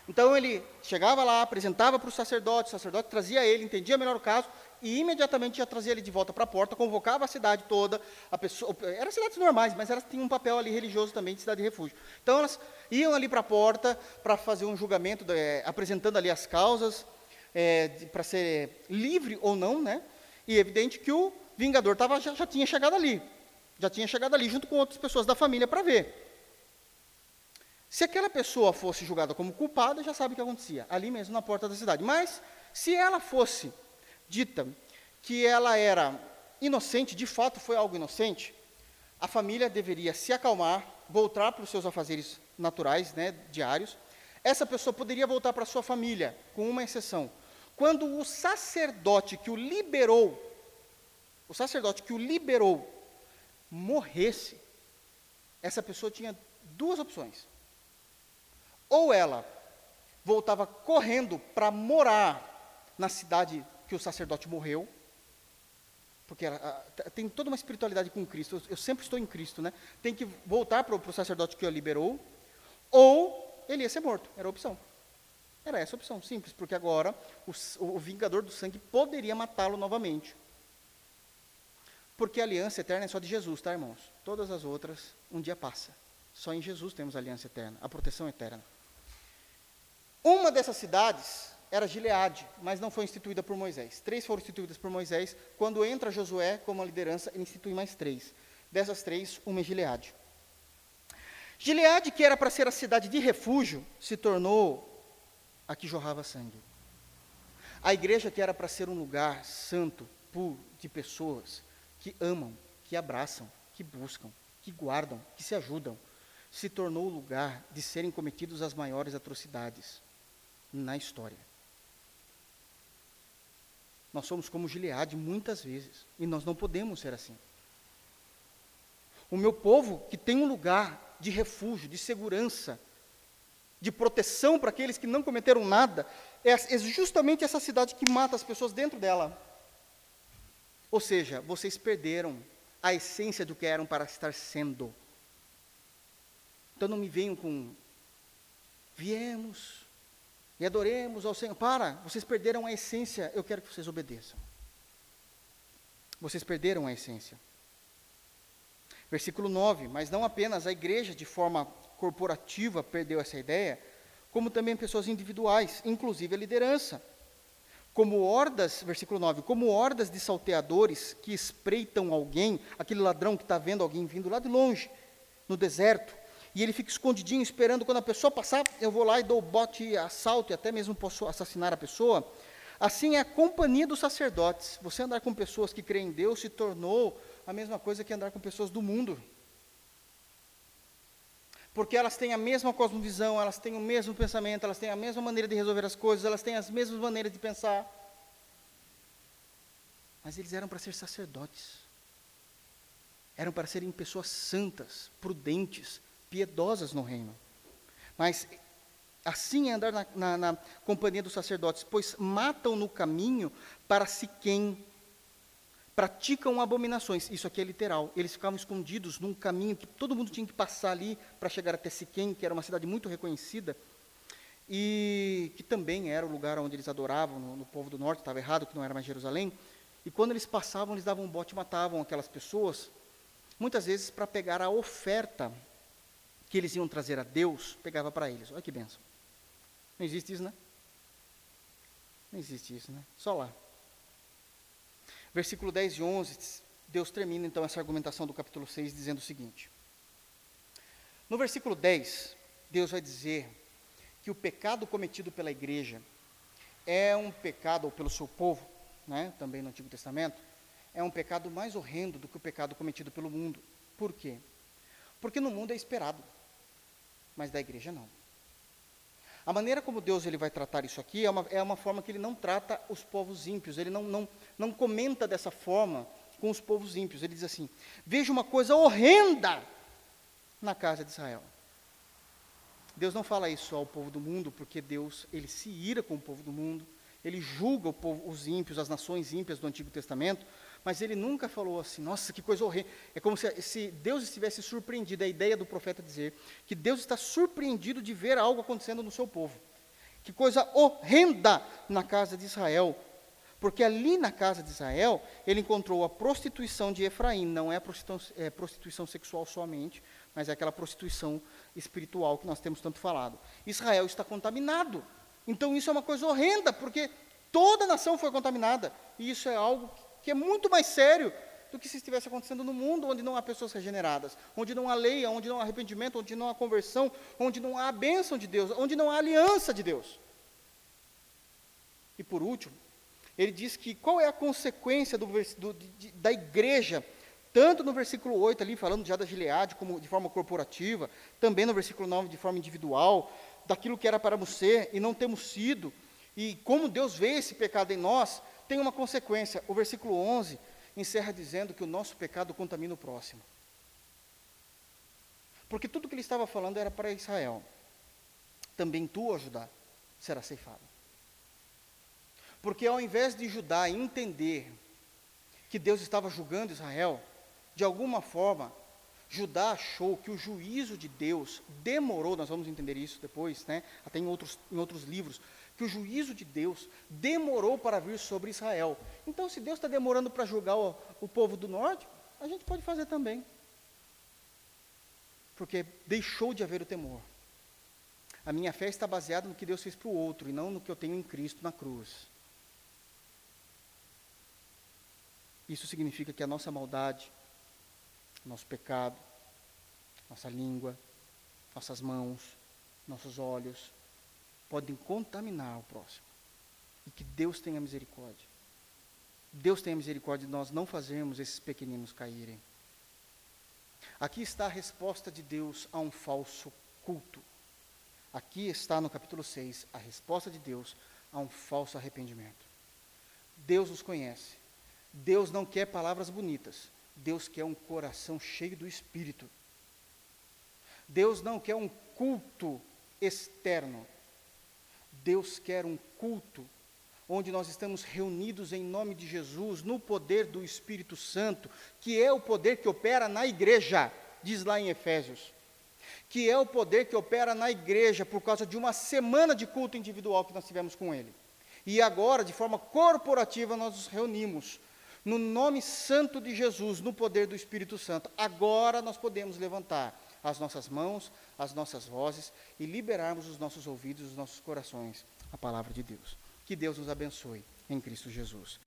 Então ele chegava lá, apresentava para o sacerdote, o sacerdote trazia ele, entendia melhor o caso, e imediatamente já trazia ele de volta para a porta, convocava a cidade toda, a pessoa, eram cidades normais, mas elas tinham um papel ali religioso também de cidade de refúgio. Então elas iam ali para a porta para fazer um julgamento, é, apresentando ali as causas, é, para ser livre ou não, né? E é evidente que o vingador tava, já, já tinha chegado ali, já tinha chegado ali junto com outras pessoas da família para ver. Se aquela pessoa fosse julgada como culpada, já sabe o que acontecia, ali mesmo na porta da cidade. Mas, se ela fosse dita que ela era inocente, de fato foi algo inocente, a família deveria se acalmar, voltar para os seus afazeres naturais, né, diários. Essa pessoa poderia voltar para sua família, com uma exceção. Quando o sacerdote que o liberou, o sacerdote que o liberou, morresse, essa pessoa tinha duas opções. Ou ela voltava correndo para morar na cidade que o sacerdote morreu, porque ela, tem toda uma espiritualidade com Cristo, eu, eu sempre estou em Cristo, né? Tem que voltar para o sacerdote que o liberou, ou ele ia ser morto, era a opção. Era essa a opção, simples, porque agora o, o vingador do sangue poderia matá-lo novamente. Porque a aliança eterna é só de Jesus, tá, irmãos? Todas as outras, um dia passa. Só em Jesus temos a aliança eterna, a proteção eterna. Uma dessas cidades era Gileade, mas não foi instituída por Moisés. Três foram instituídas por Moisés. Quando entra Josué como a liderança, ele institui mais três. Dessas três, uma é Gileade. Gileade, que era para ser a cidade de refúgio, se tornou a que jorrava sangue. A igreja, que era para ser um lugar santo, puro, de pessoas que amam, que abraçam, que buscam, que guardam, que se ajudam, se tornou o lugar de serem cometidos as maiores atrocidades na história. Nós somos como Gileade muitas vezes, e nós não podemos ser assim. O meu povo, que tem um lugar de refúgio, de segurança, de proteção para aqueles que não cometeram nada, é, é justamente essa cidade que mata as pessoas dentro dela. Ou seja, vocês perderam a essência do que eram para estar sendo. Então não me venham com viemos, e adoremos ao Senhor. Para, vocês perderam a essência, eu quero que vocês obedeçam. Vocês perderam a essência. Versículo 9: Mas não apenas a igreja, de forma corporativa, perdeu essa ideia, como também pessoas individuais, inclusive a liderança. Como hordas, versículo 9, como hordas de salteadores que espreitam alguém, aquele ladrão que está vendo alguém vindo lá de longe, no deserto, e ele fica escondidinho esperando quando a pessoa passar, eu vou lá e dou bote e assalto e até mesmo posso assassinar a pessoa. Assim é a companhia dos sacerdotes. Você andar com pessoas que creem em Deus se tornou a mesma coisa que andar com pessoas do mundo. Porque elas têm a mesma cosmovisão, elas têm o mesmo pensamento, elas têm a mesma maneira de resolver as coisas, elas têm as mesmas maneiras de pensar. Mas eles eram para ser sacerdotes. Eram para serem pessoas santas, prudentes, piedosas no reino. Mas assim é andar na, na, na companhia dos sacerdotes, pois matam no caminho para Siquém, praticam abominações. Isso aqui é literal. Eles ficavam escondidos num caminho que todo mundo tinha que passar ali para chegar até Siquém, que era uma cidade muito reconhecida, e que também era o lugar onde eles adoravam, no, no povo do norte, estava errado, que não era mais Jerusalém. E quando eles passavam, eles davam um bote e matavam aquelas pessoas, muitas vezes para pegar a oferta que eles iam trazer a Deus, pegava para eles. Olha que benção. Não existe isso, né? Não existe isso, né? Só lá. Versículo 10 e 11, Deus termina então essa argumentação do capítulo 6 dizendo o seguinte: No versículo 10, Deus vai dizer que o pecado cometido pela igreja é um pecado, ou pelo seu povo, né, também no Antigo Testamento, é um pecado mais horrendo do que o pecado cometido pelo mundo. Por quê? Porque no mundo é esperado, mas da igreja não. A maneira como Deus ele vai tratar isso aqui é uma, é uma forma que ele não trata os povos ímpios, ele não, não, não comenta dessa forma com os povos ímpios. Ele diz assim: Veja uma coisa horrenda na casa de Israel. Deus não fala isso ao povo do mundo, porque Deus ele se ira com o povo do mundo, ele julga povo, os ímpios, as nações ímpias do Antigo Testamento, mas ele nunca falou assim, nossa, que coisa horrenda. É como se, se, Deus estivesse surpreendido, a ideia do profeta dizer que Deus está surpreendido de ver algo acontecendo no seu povo. Que coisa horrenda na casa de Israel. Porque ali na casa de Israel, ele encontrou a prostituição de Efraim, não é prostituição, é prostituição sexual somente, mas é aquela prostituição espiritual que nós temos tanto falado. Israel está contaminado. Então isso é uma coisa horrenda, porque toda a nação foi contaminada. E isso é algo que é muito mais sério do que se estivesse acontecendo no mundo onde não há pessoas regeneradas, onde não há lei, onde não há arrependimento, onde não há conversão, onde não há a bênção de Deus, onde não há aliança de Deus. E por último, ele diz que qual é a consequência do, do, de, da igreja, tanto no versículo 8 ali, falando já da Gileade, como de forma corporativa, também no versículo 9 de forma individual, daquilo que era para ser e não temos sido, e como Deus vê esse pecado em nós, tem uma consequência. O versículo 11 encerra dizendo que o nosso pecado contamina o próximo. Porque tudo que ele estava falando era para Israel. Também tu, Judá, será ceifado. Porque ao invés de Judá entender que Deus estava julgando Israel, de alguma forma, Judá achou que o juízo de Deus demorou, nós vamos entender isso depois, né? até em outros, em outros livros, que o juízo de Deus demorou para vir sobre Israel. Então, se Deus está demorando para julgar o, o povo do norte, a gente pode fazer também. Porque deixou de haver o temor. A minha fé está baseada no que Deus fez para o outro e não no que eu tenho em Cristo na cruz. Isso significa que a nossa maldade, nosso pecado, nossa língua, nossas mãos, nossos olhos, podem contaminar o próximo. E que Deus tenha misericórdia. Deus tenha misericórdia de nós não fazermos esses pequeninos caírem. Aqui está a resposta de Deus a um falso culto. Aqui está no capítulo 6 a resposta de Deus a um falso arrependimento. Deus os conhece. Deus não quer palavras bonitas. Deus quer um coração cheio do Espírito. Deus não quer um culto externo. Deus quer um culto onde nós estamos reunidos em nome de Jesus, no poder do Espírito Santo, que é o poder que opera na igreja, diz lá em Efésios. Que é o poder que opera na igreja por causa de uma semana de culto individual que nós tivemos com Ele. E agora, de forma corporativa, nós nos reunimos no nome santo de Jesus, no poder do Espírito Santo. Agora nós podemos levantar as nossas mãos, as nossas vozes e liberarmos os nossos ouvidos, os nossos corações, a palavra de Deus. Que Deus nos abençoe em Cristo Jesus.